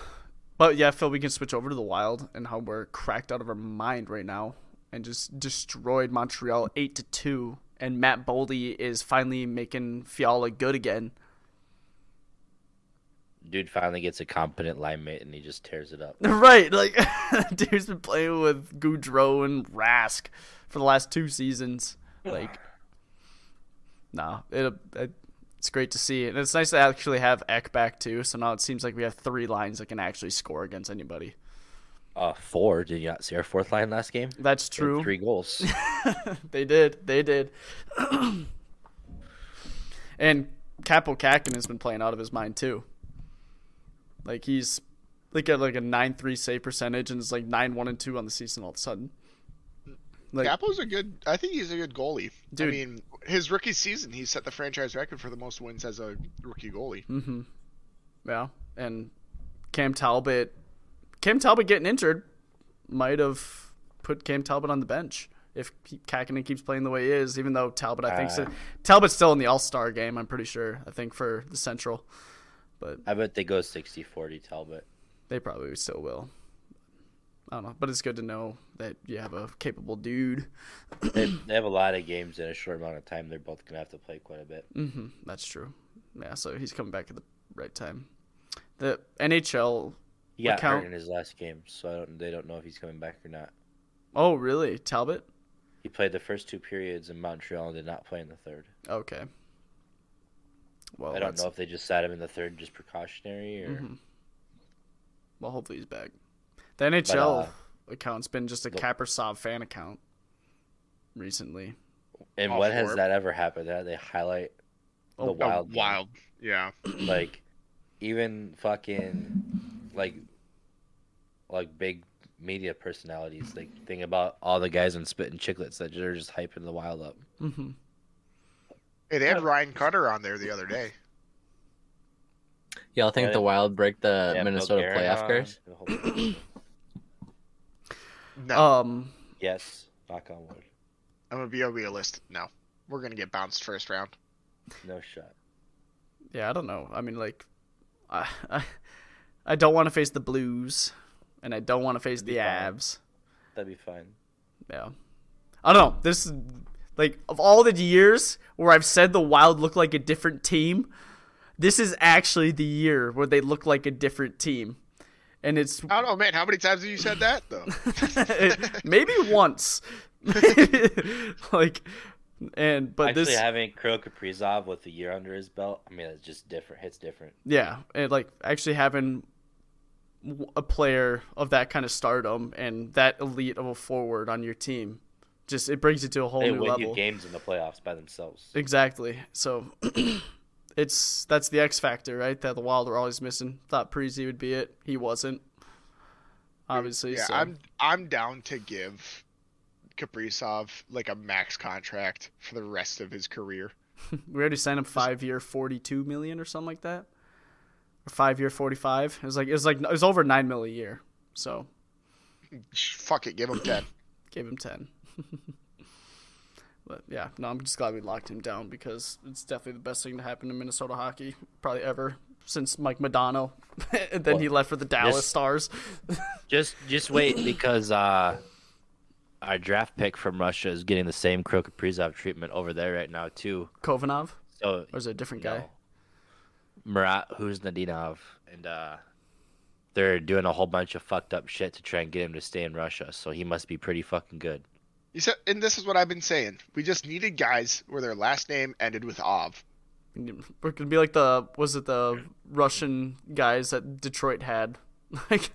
But yeah, Phil, we can switch over to the Wild and how we're cracked out of our mind right now and just destroyed Montreal 8 to 2. And Matt Boldy is finally making Fiala good again. Dude finally gets a competent line mate and he just tears it up. *laughs* Right, like *laughs* dude's been playing with Gaudreau and Rask for the last two seasons. Like, *sighs* no, it, it it's great to see, and it's nice to actually have Eck back too. So now it seems like we have three lines that can actually score against anybody. Uh, four. Did you not see our fourth line last game? That's true. Three goals. *laughs* *laughs* they did, they did. *clears throat* and Kaapo Kahkonen has been playing out of his mind too. Like he's like at like a nine three save percentage and it's like nine one and two on the season all of a sudden. Like Kaapo's a good. I think he's a good goalie. Dude. I mean, his rookie season, he set the franchise record for the most wins as a rookie goalie. Mm-hmm. Yeah, and Cam Talbot, Cam Talbot getting injured might have put Cam Talbot on the bench if he- Kahkonen keeps playing the way he is. Even though Talbot, I think, Uh. so, Talbot's still in the All Star game. I'm pretty sure. I think for the Central, but I bet they go 60-40 Talbot. they probably still will. I don't know, but it's good to know that you have a capable dude. They, they have a lot of games in a short amount of time. They're both gonna have to play quite a bit. hmm That's true. Yeah, so he's coming back at the right time. The NHL. He got account- hurt in his last game, so I don't. They don't know if he's coming back or not. Oh, really? Talbot? He played the first two periods in Montreal and did not play in the third. Okay. Well, I don't that's- know if they just sat him in the third just precautionary or. Mhm. Well, hopefully he's back. The NHL uh, account's been just a the- Kaprizov fan account recently. And All when has that ever happened? That they highlight the Oh, wild, game. wild. Yeah. *clears throat* like even fucking like like big media personalities. Like think about all the guys in Spittin' Chiclets that are just hyping the wild up. Mm-hmm. Hey, they had Ryan Cutter on there the other day. Y'all think Yeah, the Wild break the Yeah, Minnesota playoff curse? *clears throat* the whole- No, Um, yes, knock on wood. I'm gonna be a realist. No, we're gonna get bounced first round. No shot. yeah, I don't know. I mean, like, I, I, I don't want to face the Blues, and I don't want to face It'd the fine. Avs. That'd be fine. Yeah. I don't know. This like of all the years where I've said the Wild look like a different team, this is actually the year where they look like a different team. And it's I don't know, man. How many times have you said that though? *laughs* maybe once. *laughs* like and but Actually, this having Kirill Kaprizov with a year under his belt, I mean, it's just different. Hits different. yeah, and like actually having a player of that kind of stardom and that elite of a forward on your team just it brings it to a whole They new win level. you games in the playoffs by themselves. Exactly. So *clears throat* it's that's the X factor, right? That the Wild are always missing. Thought Preezy would be it. He wasn't. Obviously, yeah, so I'm I'm down to give Kaprizov like a max contract for the rest of his career. *laughs* we already signed him five year, forty two million or something like that, or five year, forty five. It was like it was like it was over nine mil a year. So Fuck it, give him ten. *clears throat* give him ten. *laughs* but yeah, no, I'm just glad we locked him down because it's definitely the best thing to happen to Minnesota hockey probably ever since Mike Modano, *laughs* and then he left for the Dallas Just- Stars. Just, just wait because uh, our draft pick from Russia is getting the same Kirill Kaprizov treatment over there right now too. Kovanov, So or is it a different guy? Marat, who's Nadinov, and uh, they're doing a whole bunch of fucked up shit to try and get him to stay in Russia. So he must be pretty fucking good. You said, and this is what I've been saying. We just needed guys where their last name ended with Ov. We're gonna be like the was it the Russian guys that Detroit had? *laughs* Like,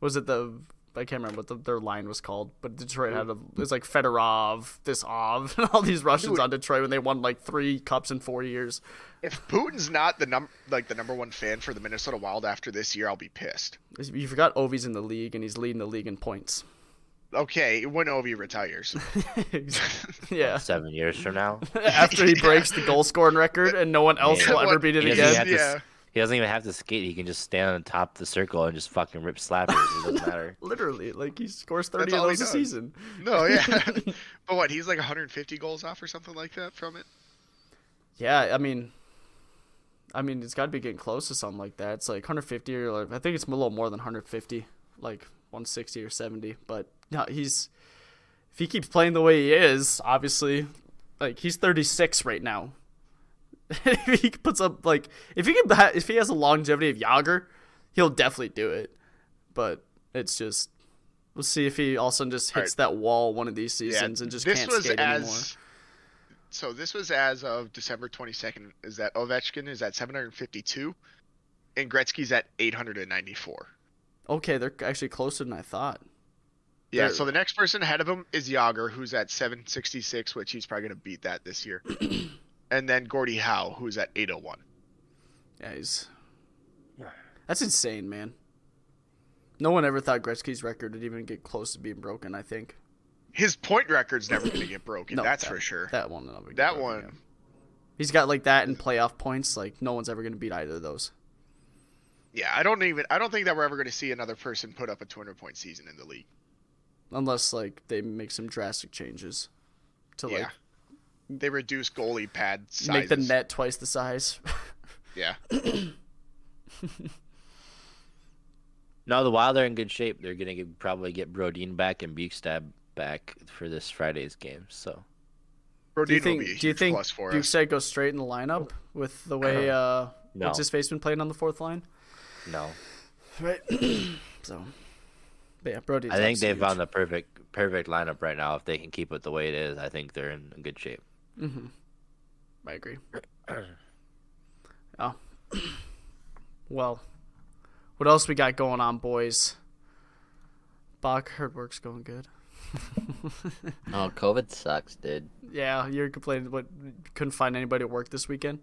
was it the I can't remember what the, their line was called, but Detroit had a it was like Fedorov, this Ov, *laughs* and all these Russians Dude. on Detroit when they won like three cups in four years. If Putin's not the num like the number one fan for the Minnesota Wild after this year, I'll be pissed. You forgot Ovi's in the league and he's leading the league in points. Okay, when Ovi retires. *laughs* yeah, Seven years from now, *laughs* after he breaks the goal scoring record and no one else Yeah. will ever beat it he again. doesn't, to, Yeah. he doesn't even have to skate. He can just stand on top of the circle and just fucking rip slappers. It doesn't *laughs* matter. Literally, like he scores thirty of all those a season. No, yeah. but what? He's like 150 goals off or something like that from it. Yeah, I mean, I mean, it's got to be getting close to something like that. It's like 150 or like I think it's a little more than 150, like 160 or 70. But no, he's if he keeps playing the way he is, obviously, like he's 36 right now. *laughs* if he puts up like if he can if he has a longevity of Jagr, he'll definitely do it. But it's just we'll see if he all of a sudden just hits that wall one of these seasons and just can't skate as. anymore. So this was as of December 22nd. Is that Ovechkin is at 752, and Gretzky's at 894. Okay, they're actually closer than I thought. Yeah, They're- so the next person ahead of him is Jagr, who's at 766, which he's probably going to beat that this year. *clears throat* and then Gordie Howe, who's at 801. Yeah, he's. That's insane, man. No one ever thought Gretzky's record would even get close to being broken. I think His point record's never going to get broken. No, that's that- for sure. that one. will never get That broken, one. yeah. He's got like that in playoff points. Like no one's ever going to beat either of those. Yeah, I don't even. I don't think that we're ever going to see another person put up a 200 point season in the league. unless like they make some drastic changes to like yeah, they reduce goalie pad sizes. make the net twice the size. *laughs* Yeah, *clears throat* No, the Wild are in good shape. They're gonna probably get Brodin back and Bjugstad back for this Friday's game. So Brodin do you think? be Do you huge think plus. Bjugstad goes straight in the lineup with the way *clears throat* uh, No. what's his face been playing on the fourth line? No, Right. *clears throat* so, but yeah, Brody. I think they've found the perfect perfect lineup right now. If they can keep it the way it is, I think they're in good shape. Mm-hmm. I agree. oh. *clears throat* well, what else we got going on, boys? Bach heard work's going good. *laughs* Oh, COVID sucks, dude. Yeah, you're complaining what couldn't find anybody to work this weekend.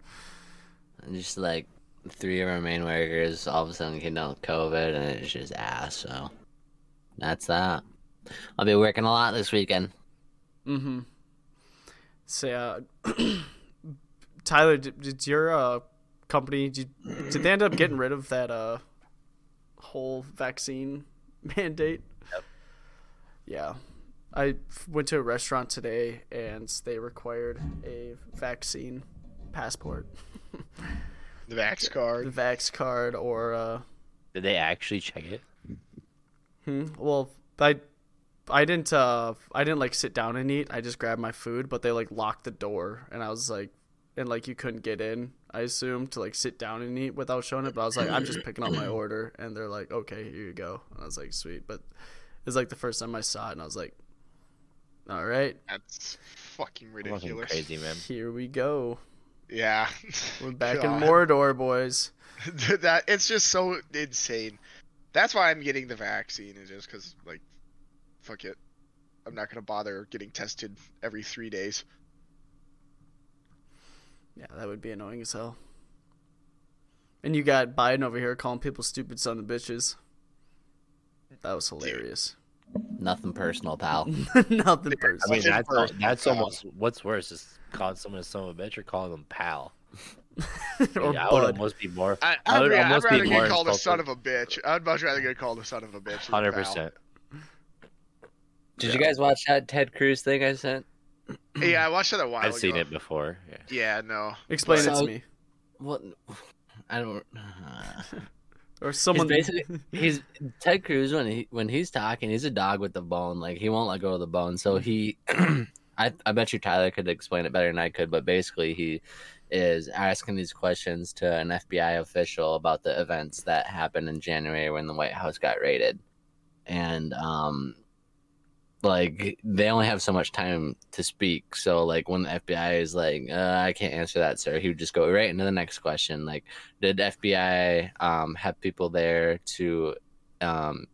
I'm just like three of our main workers all of a sudden came down with COVID, and it's just ass. So that's that. I'll be working a lot this weekend. Mm-hmm. So, uh, *clears throat* Tyler, did, did your uh, company did, did they end up getting rid of that uh whole vaccine *laughs* mandate? Yep. Yeah, I went to a restaurant today and they required a vaccine passport, *laughs* the Vax card. the. Vax card, or uh, Did they actually check it? hmm, well, I I didn't uh I didn't like sit down and eat. I just grabbed my food, but they like locked the door and I was like and like you couldn't get in, I assume, to like sit down and eat without showing it. But I was like, I'm just picking up my *clears throat* order and they're like, Okay, here you go. And I was like, Sweet. But it's like the first time I saw it and I was like, All right, That's fucking Fucking ridiculous. crazy, man. here we go. Yeah. We're back in God. Mordor, boys. *laughs* that it's just so insane. That's why I'm getting the vaccine is just because like, fuck it, I'm not gonna bother getting tested every three days. Yeah, that would be annoying as hell. And you got Biden over here calling people stupid son of bitches. That was hilarious. Nothing personal, pal. *laughs* Nothing personal. I personal. mean, that's personal, that's pal. almost what's worse is calling someone a son of a bitch or calling them pal. *laughs* or I would bud. almost be more. I, I I'd, would ra- I'd rather be more get called a son of a bitch. I'd much rather get called a son of a bitch. Hundred percent. Did you guys watch that Ted Cruz thing I sent? Yeah, I watched it a while I've seen it before. Yeah. Yeah, no. Explain it to me. What? I don't. Uh, Or someone He's *laughs* basically he's Ted Cruz when he when he's talking, he's a dog with the bone. Like he won't let go of the bone. So he, *clears throat* I I bet you Tyler could explain it better than I could. But basically, he is asking these questions to an FBI official about the events that happened in January when the White House got raided, and um, like they only have so much time to speak. So like when the FBI is like, uh, I can't answer that, sir, he would just go right into the next question. Like, did FBI um, have people there to um,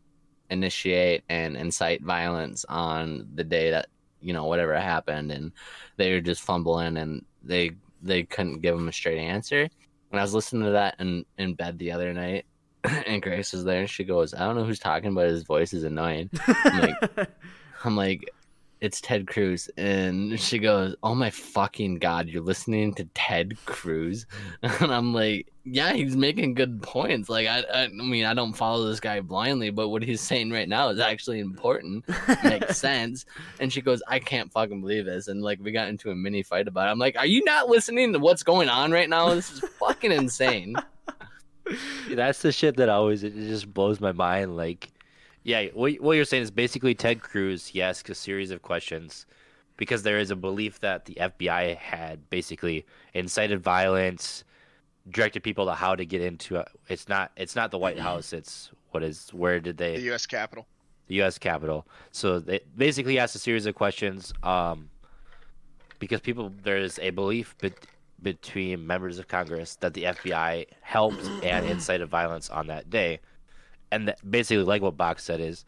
initiate and incite violence on the day that you know whatever happened, and they were just fumbling and they they couldn't give him a straight answer. And I was listening to that in in bed the other night. *laughs* And Grace was there, and she goes, "I don't know who's talking, but his voice is annoying." I'm like, *laughs* I'm like, it's Ted Cruz. And she goes, Oh my fucking God, you're listening to Ted Cruz? *laughs* And I'm like, Yeah, he's making good points. Like, I, I, I mean, I don't follow this guy blindly, but what he's saying right now is actually important. Makes *laughs* sense. And she goes, I can't fucking believe this. And like, we got into a mini fight about it. I'm like, Are you not listening to what's going on right now? This is fucking insane. *laughs* That's the shit that always it just blows my mind. Like, yeah, what what you're saying is basically Ted Cruz. He asked a series of questions because there is a belief that the FBI had basically incited violence, directed people to how to get into. A, it's not it's not the White House. It's what is where did they The U.S. Capitol. the U.S. Capitol. So they basically asked a series of questions um, because people there's a belief bet between members of Congress that the FBI helped and incited violence on that day, and that basically, like what Box said, is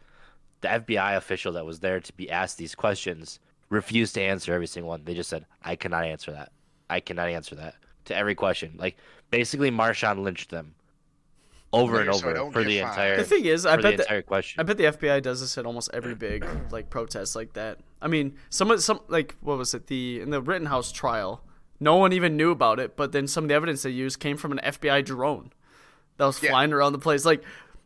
the FBI official that was there to be asked these questions refused to answer every single one. They just said, "I cannot answer that. I cannot answer that." To every question, like basically, Marshawn lynched them over and Okay, so over don't for the fined. entire The thing is, I bet the that entire question. I bet the FBI does this at almost every big like protest like that. I mean, some of some like what was it the in the Rittenhouse trial, no one even knew about it, but then some of the evidence they used came from an FBI drone that was Yeah. flying around the place. Like,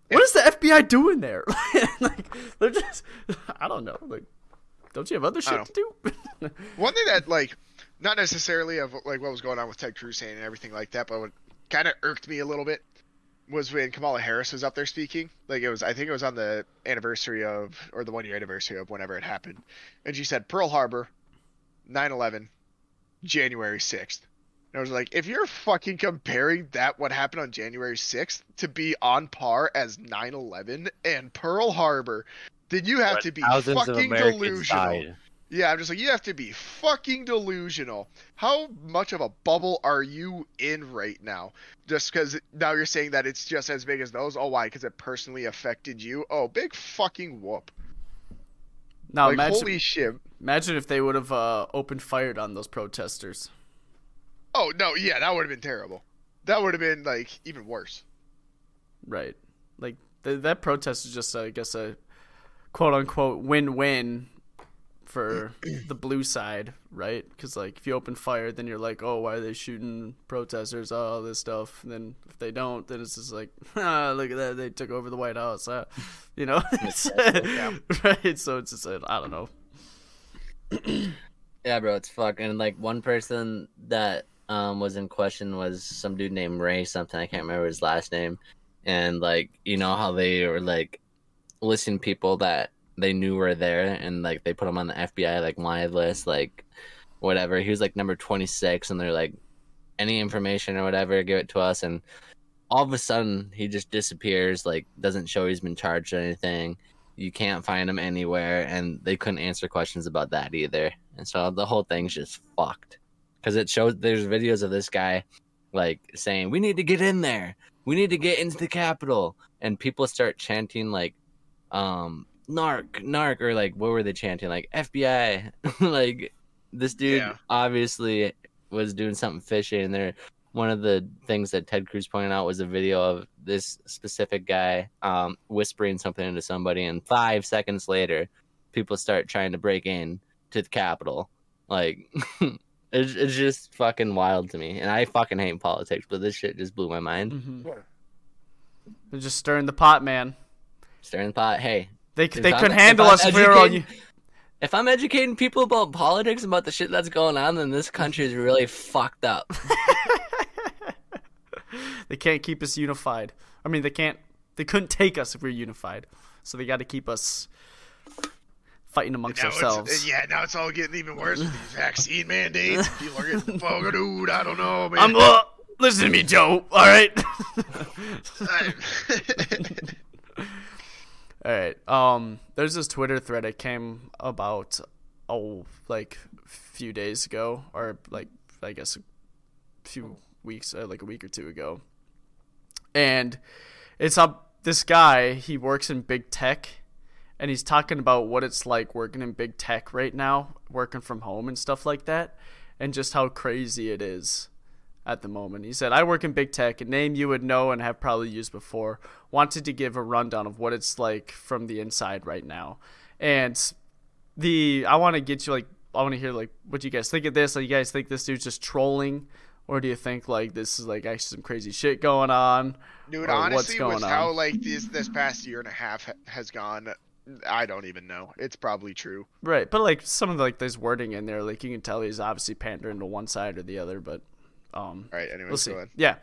what is the FBI doing there? *laughs* like, they're just I don't know. Like, don't you have other shit to do? One thing that like, not necessarily of like what was going on with Ted Cruz saying and everything like that, but what kind of irked me a little bit was when Kamala Harris was up there speaking. Like it was, I think it was on the anniversary of or the one year anniversary of whenever it happened, and she said Pearl Harbor, 9/11, January 6th. And I was like, if you're fucking comparing that what happened on January 6th to be on par as 9/11 and Pearl Harbor, then you have to be Thousands fucking delusional. died. Yeah, I'm just like, you have to be fucking delusional. How much of a bubble are you in right now? Just because now you're saying that it's just as big as those? Oh, why? Because it personally affected you? Oh, big fucking whoop. now like, imagine holy shit. imagine if they would have uh, opened fired on those protesters. Oh, no, yeah, that would have been terrible. That would have been, like, even worse. Right. Like th- that protest is just, I guess, a quote unquote win win for *clears throat* the blue side, right? Because like if you open fire, then you're like, oh, why are they shooting protesters? All this stuff. And then if they don't, then it's just like, *laughs* ah, look at that, they took over the White House. Uh, *laughs* you know, *laughs* It's- right? So it's just, uh, I don't know. *clears throat* Yeah, bro, it's fucking like one person that um was in question was some dude named Ray something. I can't remember his last name. And like you know how they were like listing people that they knew were there and like they put him on the FBI like wanted list like whatever. He was like number 26 and they're like any information or whatever give it to us and all of a sudden he just disappears like doesn't show he's been charged or anything. You can't find him anywhere and they couldn't answer questions about that either. And so the whole thing's just fucked cuz it shows there's videos of this guy like saying we need to get in there. We need to get into the Capitol and people start chanting like um narc narc or like what were they chanting like fbi *laughs* like this dude Yeah. obviously was doing something fishy and there one of the things that ted cruz pointed out was a video of this specific guy um whispering something into somebody and five seconds later people start trying to break in to the capitol like *laughs* it's, it's just fucking wild to me and i fucking hate politics but this shit just blew my mind Mm-hmm. They're just stirring the pot, man. stirring the pot hey They they I'm- couldn't if handle us if we were on you. If I'm educating people about politics about the shit that's going on, then this country is really fucked up. *laughs* They can't keep us unified. I mean, they can't. They couldn't take us if we are unified. So they got to keep us fighting amongst Now ourselves. yeah, now it's all getting even worse with these vaccine mandates. People are getting *laughs* fucking dude. I don't know, man. I'm. Uh, listen to me, Joe. All right. All right. *laughs* Um, there's this Twitter thread that came about oh like a few days ago, or like I guess a few weeks, uh, like a week or two ago, and it's up. This guy he works in big tech, and he's talking about what it's like working in big tech right now, working from home and stuff like that, and just how crazy it is at the moment. He said, I work in big tech, a name you would know and have probably used before. Wanted to give a rundown of what it's like from the inside right now. And the I want to get you like I want to hear like what you guys think of this. Like you guys think this dude's just trolling or do you think like this is like actually some crazy shit going on? Dude, honestly, with on? how like this this past year and a half ha- has gone, I don't even know. It's probably true. Right, but like some of like there's wording in there, like you can tell he's obviously pandering to one side or the other, but um All right. Anyways, we'll see. go ahead. Yeah.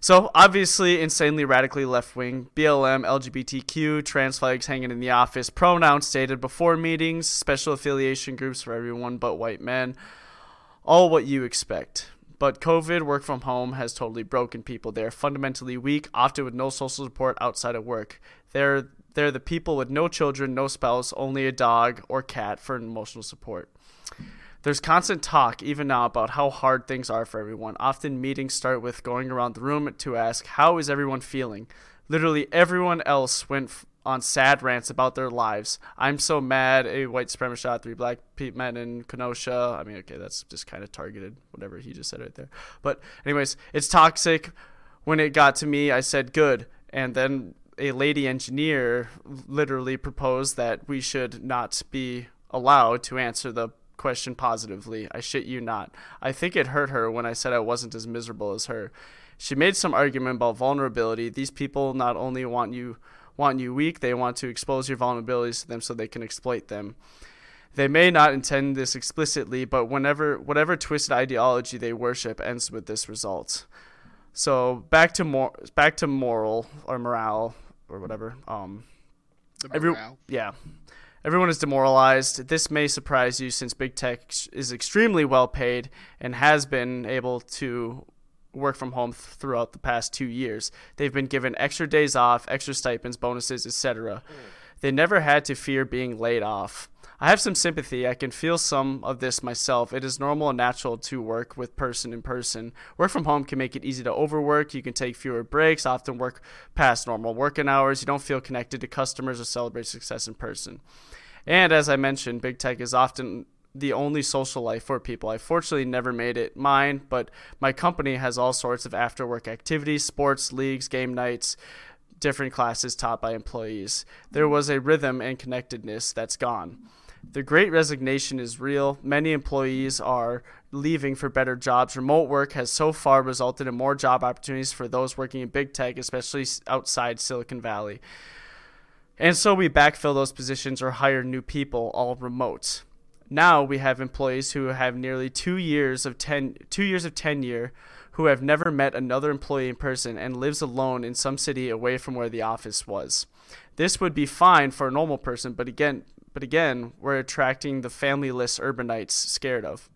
So obviously, insanely radically left wing, BLM, LGBTQ, trans flags hanging in the office, pronouns stated before meetings, special affiliation groups for everyone but white men, all what you expect. But COVID, work from home, has totally broken people. They are fundamentally weak, often with no social support outside of work. They're they're the people with no children, no spouse, only a dog or cat for emotional support. There's constant talk, even now, about how hard things are for everyone. Often meetings start with going around the room to ask, How is everyone feeling? Literally everyone else went on sad rants about their lives. I'm so mad. A white supremacist shot three black men in Kenosha. I mean, okay, that's just kind of targeted, whatever he just said right there. But, anyways, it's toxic. When it got to me, I said, Good. And then a lady engineer literally proposed that we should not be allowed to answer the question positively. I shit you not. I think it hurt her when I said I wasn't as miserable as her. She made some argument about vulnerability. These people not only want you want you weak, they want to expose your vulnerabilities to them so they can exploit them. They may not intend this explicitly, but whenever whatever twisted ideology they worship ends with this result. So back to mor- back to moral or morale or whatever. Um, Every- yeah. Everyone is demoralized. This may surprise you since big tech is extremely well paid and has been able to work from home th- throughout the past 2 years. They've been given extra days off, extra stipends, bonuses, etc. They never had to fear being laid off. I have some sympathy. I can feel some of this myself. It is normal and natural to work with person in person. Work from home can make it easy to overwork. You can take fewer breaks, often work past normal working hours. You don't feel connected to customers or celebrate success in person. And as I mentioned, big tech is often the only social life for people. I fortunately never made it mine, but my company has all sorts of after work activities, sports, leagues, game nights, different classes taught by employees. There was a rhythm and connectedness that's gone. The great resignation is real. Many employees are leaving for better jobs. Remote work has so far resulted in more job opportunities for those working in big tech, especially outside Silicon Valley. And so we backfill those positions or hire new people, all remote. Now we have employees who have nearly two years of ten two years of tenure, who have never met another employee in person and lives alone in some city away from where the office was. This would be fine for a normal person, but again, but again, we're attracting the familyless urbanites scared of.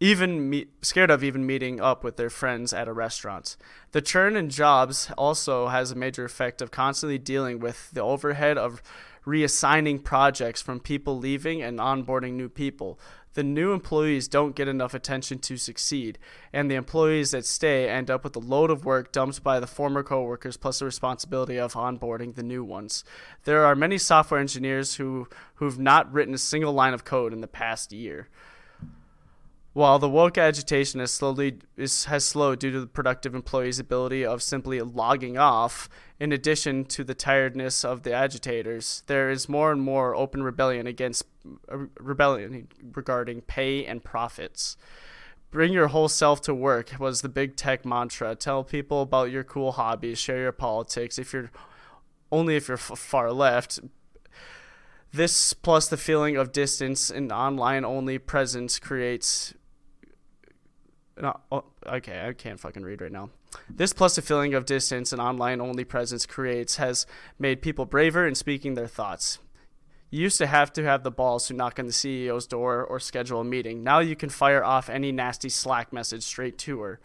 Even me- scared of even meeting up with their friends at a restaurant. The churn in jobs also has a major effect of constantly dealing with the overhead of reassigning projects from people leaving and onboarding new people. The new employees don't get enough attention to succeed, and the employees that stay end up with a load of work dumped by the former coworkers plus the responsibility of onboarding the new ones. There are many software engineers who who've not written a single line of code in the past year. While the woke agitation has slowly is, has slowed due to the productive employees' ability of simply logging off, in addition to the tiredness of the agitators, there is more and more open rebellion against uh, rebellion regarding pay and profits. Bring your whole self to work was the big tech mantra. Tell people about your cool hobbies, share your politics. If you're only if you're f- far left, this plus the feeling of distance and online only presence creates no, oh, okay, I can't fucking read right now. This plus a feeling of distance and online only presence creates has made people braver in speaking their thoughts. You used to have to have the balls to knock on the CEO's door or schedule a meeting. Now you can fire off any nasty Slack message straight to her.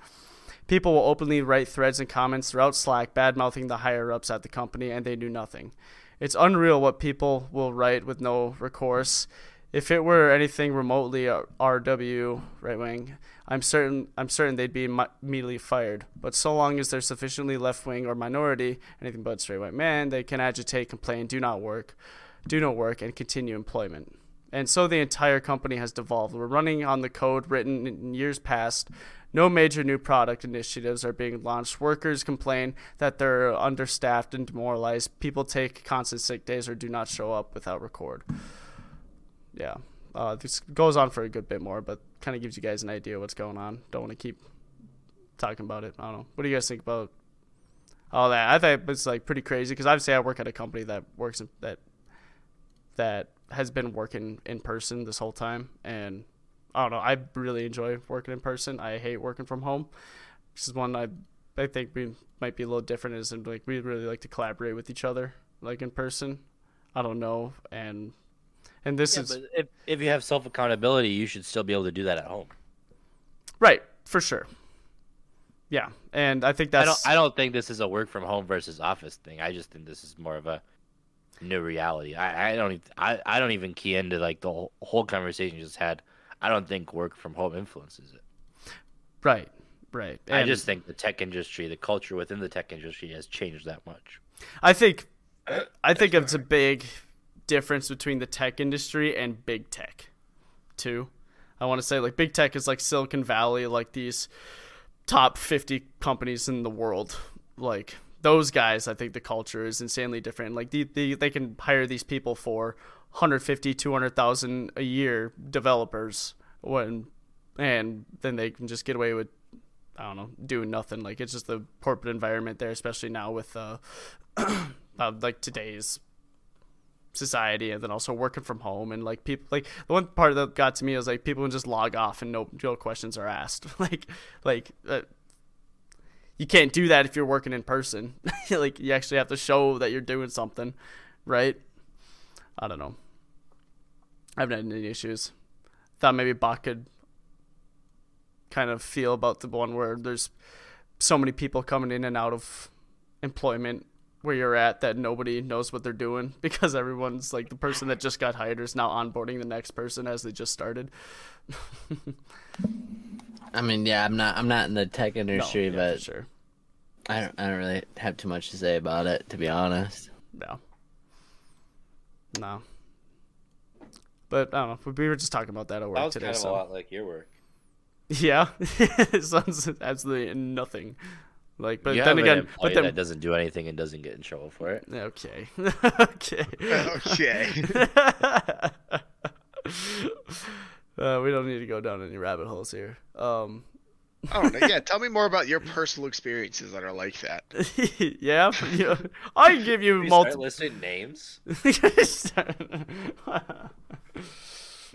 People will openly write threads and comments throughout Slack bad mouthing the higher ups at the company, and they do nothing. It's unreal what people will write with no recourse. If it were anything remotely uh, RW right wing, I'm certain I'm certain they'd be immediately fired. But so long as they're sufficiently left wing or minority, anything but straight white man, they can agitate, complain, do not work, do no work, and continue employment. And so the entire company has devolved. We're running on the code written in years past. No major new product initiatives are being launched. Workers complain that they're understaffed and demoralized. People take constant sick days or do not show up without record yeah, uh, this goes on for a good bit more, but kind of gives you guys an idea what's going on. Don't want to keep talking about it. I don't know. What do you guys think about all that? I think it's like pretty crazy because obviously I work at a company that works in, that that has been working in person this whole time, and I don't know. I really enjoy working in person. I hate working from home. This is one I I think we might be a little different. Is like we really like to collaborate with each other, like in person. I don't know, and and this yeah, is but if if you have self accountability, you should still be able to do that at home. Right, for sure. Yeah, and I think that's. I don't. I don't think this is a work from home versus office thing. I just think this is more of a new reality. I, I don't. Even, I I don't even key into like the whole, whole conversation you just had. I don't think work from home influences it. Right. Right. And I just think the tech industry, the culture within the tech industry, has changed that much. I think. I think it's a big difference between the tech industry and big tech, too. I want to say like big tech is like Silicon Valley, like these top 50 companies in the world. Like those guys, I think the culture is insanely different. Like the, the, they can hire these people for 150, 200,000 a year developers when, and then they can just get away with, I don't know, doing nothing. Like it's just the corporate environment there, especially now with, uh, *clears throat* uh like today's society and then also working from home and like people like the one part that got to me was like people just log off and no no questions are asked. *laughs* Like like uh, you can't do that if you're working in person. *laughs* Like you actually have to show that you're doing something right? I don't know. I haven't had any issues. Thought maybe bot could kind of feel about the one where there's so many people coming in and out of employment where you're at that nobody knows what they're doing *laughs* because everyone's like the person that just got hired is now onboarding the next person as they just started. *laughs* I mean, yeah, I'm not I'm not in the tech industry, no, yeah, but sure. I don't I don't really have too much to say about it, to be honest. No. No. But I don't know. We were just talking about that at work that was today. Kind of so. a lot like your work. *laughs* Yeah, it sounds absolutely nothing. Like, but you then have again, an but then that doesn't do anything and doesn't get in trouble for it. Okay. *laughs* okay. Okay. *laughs* uh, we don't need to go down any rabbit holes here. Um. I. *laughs* Yeah, tell me more about your personal experiences that are like that. yeah, yeah. I can give you we multiple. Start listing names.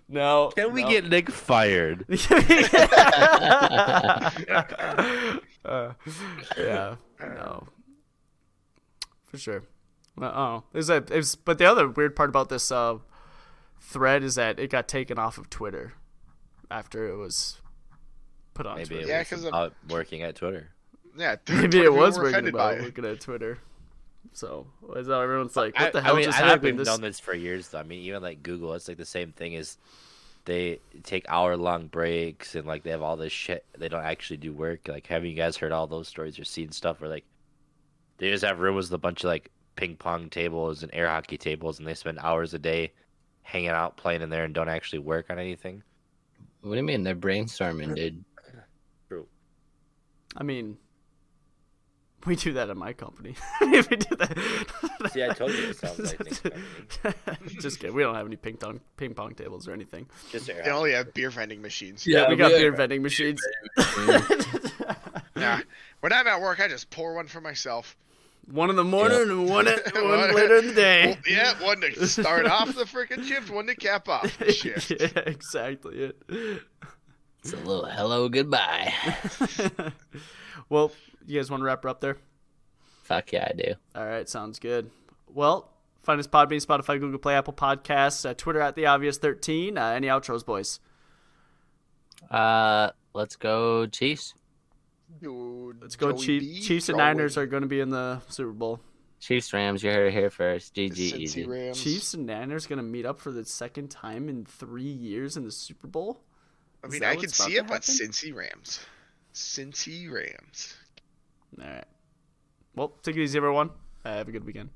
No. Can we no. get Nick fired? Uh, yeah. No. For sure. Well, Oh, is that is but the other weird part about this uh, thread is that it got taken off of Twitter after it was put on Maybe Twitter. it Yeah, was 'cause of- about working at Twitter. Yeah, *laughs* Maybe Twitter it was working offended about by it. looking at Twitter. So is that everyone's like, what I, the hell I mean, just I've happened? been This- known this for years. Though. I mean, even like Google, it's like the same thing. Is they take hour long breaks and like they have all this shit. They don't actually do work. Like, have you guys heard all those stories or seen stuff where like they just have rooms with a bunch of like ping pong tables and air hockey tables, and they spend hours a day hanging out playing in there and don't actually work on anything. What do you mean? They're brainstorming, dude. True. I mean, we do that at my company. *laughs* we do that. *laughs* See, I told you it sounds like Nick's *laughs* Just kidding. We don't have any ping pong ping pong tables or anything. Just air They only have beer vending machines. Yeah, we got beer vending machines. Nah. When I'm at work, I just pour one for myself. one in the morning and one, at, one One- later in the day. Well, yeah, one to start off the freaking shift, one to cap off the shift. yeah, exactly it. It's a little hello goodbye. well, you guys want to wrap her up there? Fuck yeah, I do. All right, sounds good. Well, find us Podbean, Spotify, Google Play, Apple Podcasts, uh, Twitter at the obvious thirteen. Uh, any outros, boys? Uh, let's go Chiefs. Dude, Let's go. Joey Chief, Chiefs and. Niners are going to be in the Super Bowl. Chiefs Rams. You heard it here first. The GG easy. Rams. Chiefs and Niners going to meet up for the second time in three years in the Super Bowl. I mean, I can see it, but happen? Cincy Rams. Cincy Rams. All right. Well, take it easy, everyone. Uh, have a good weekend.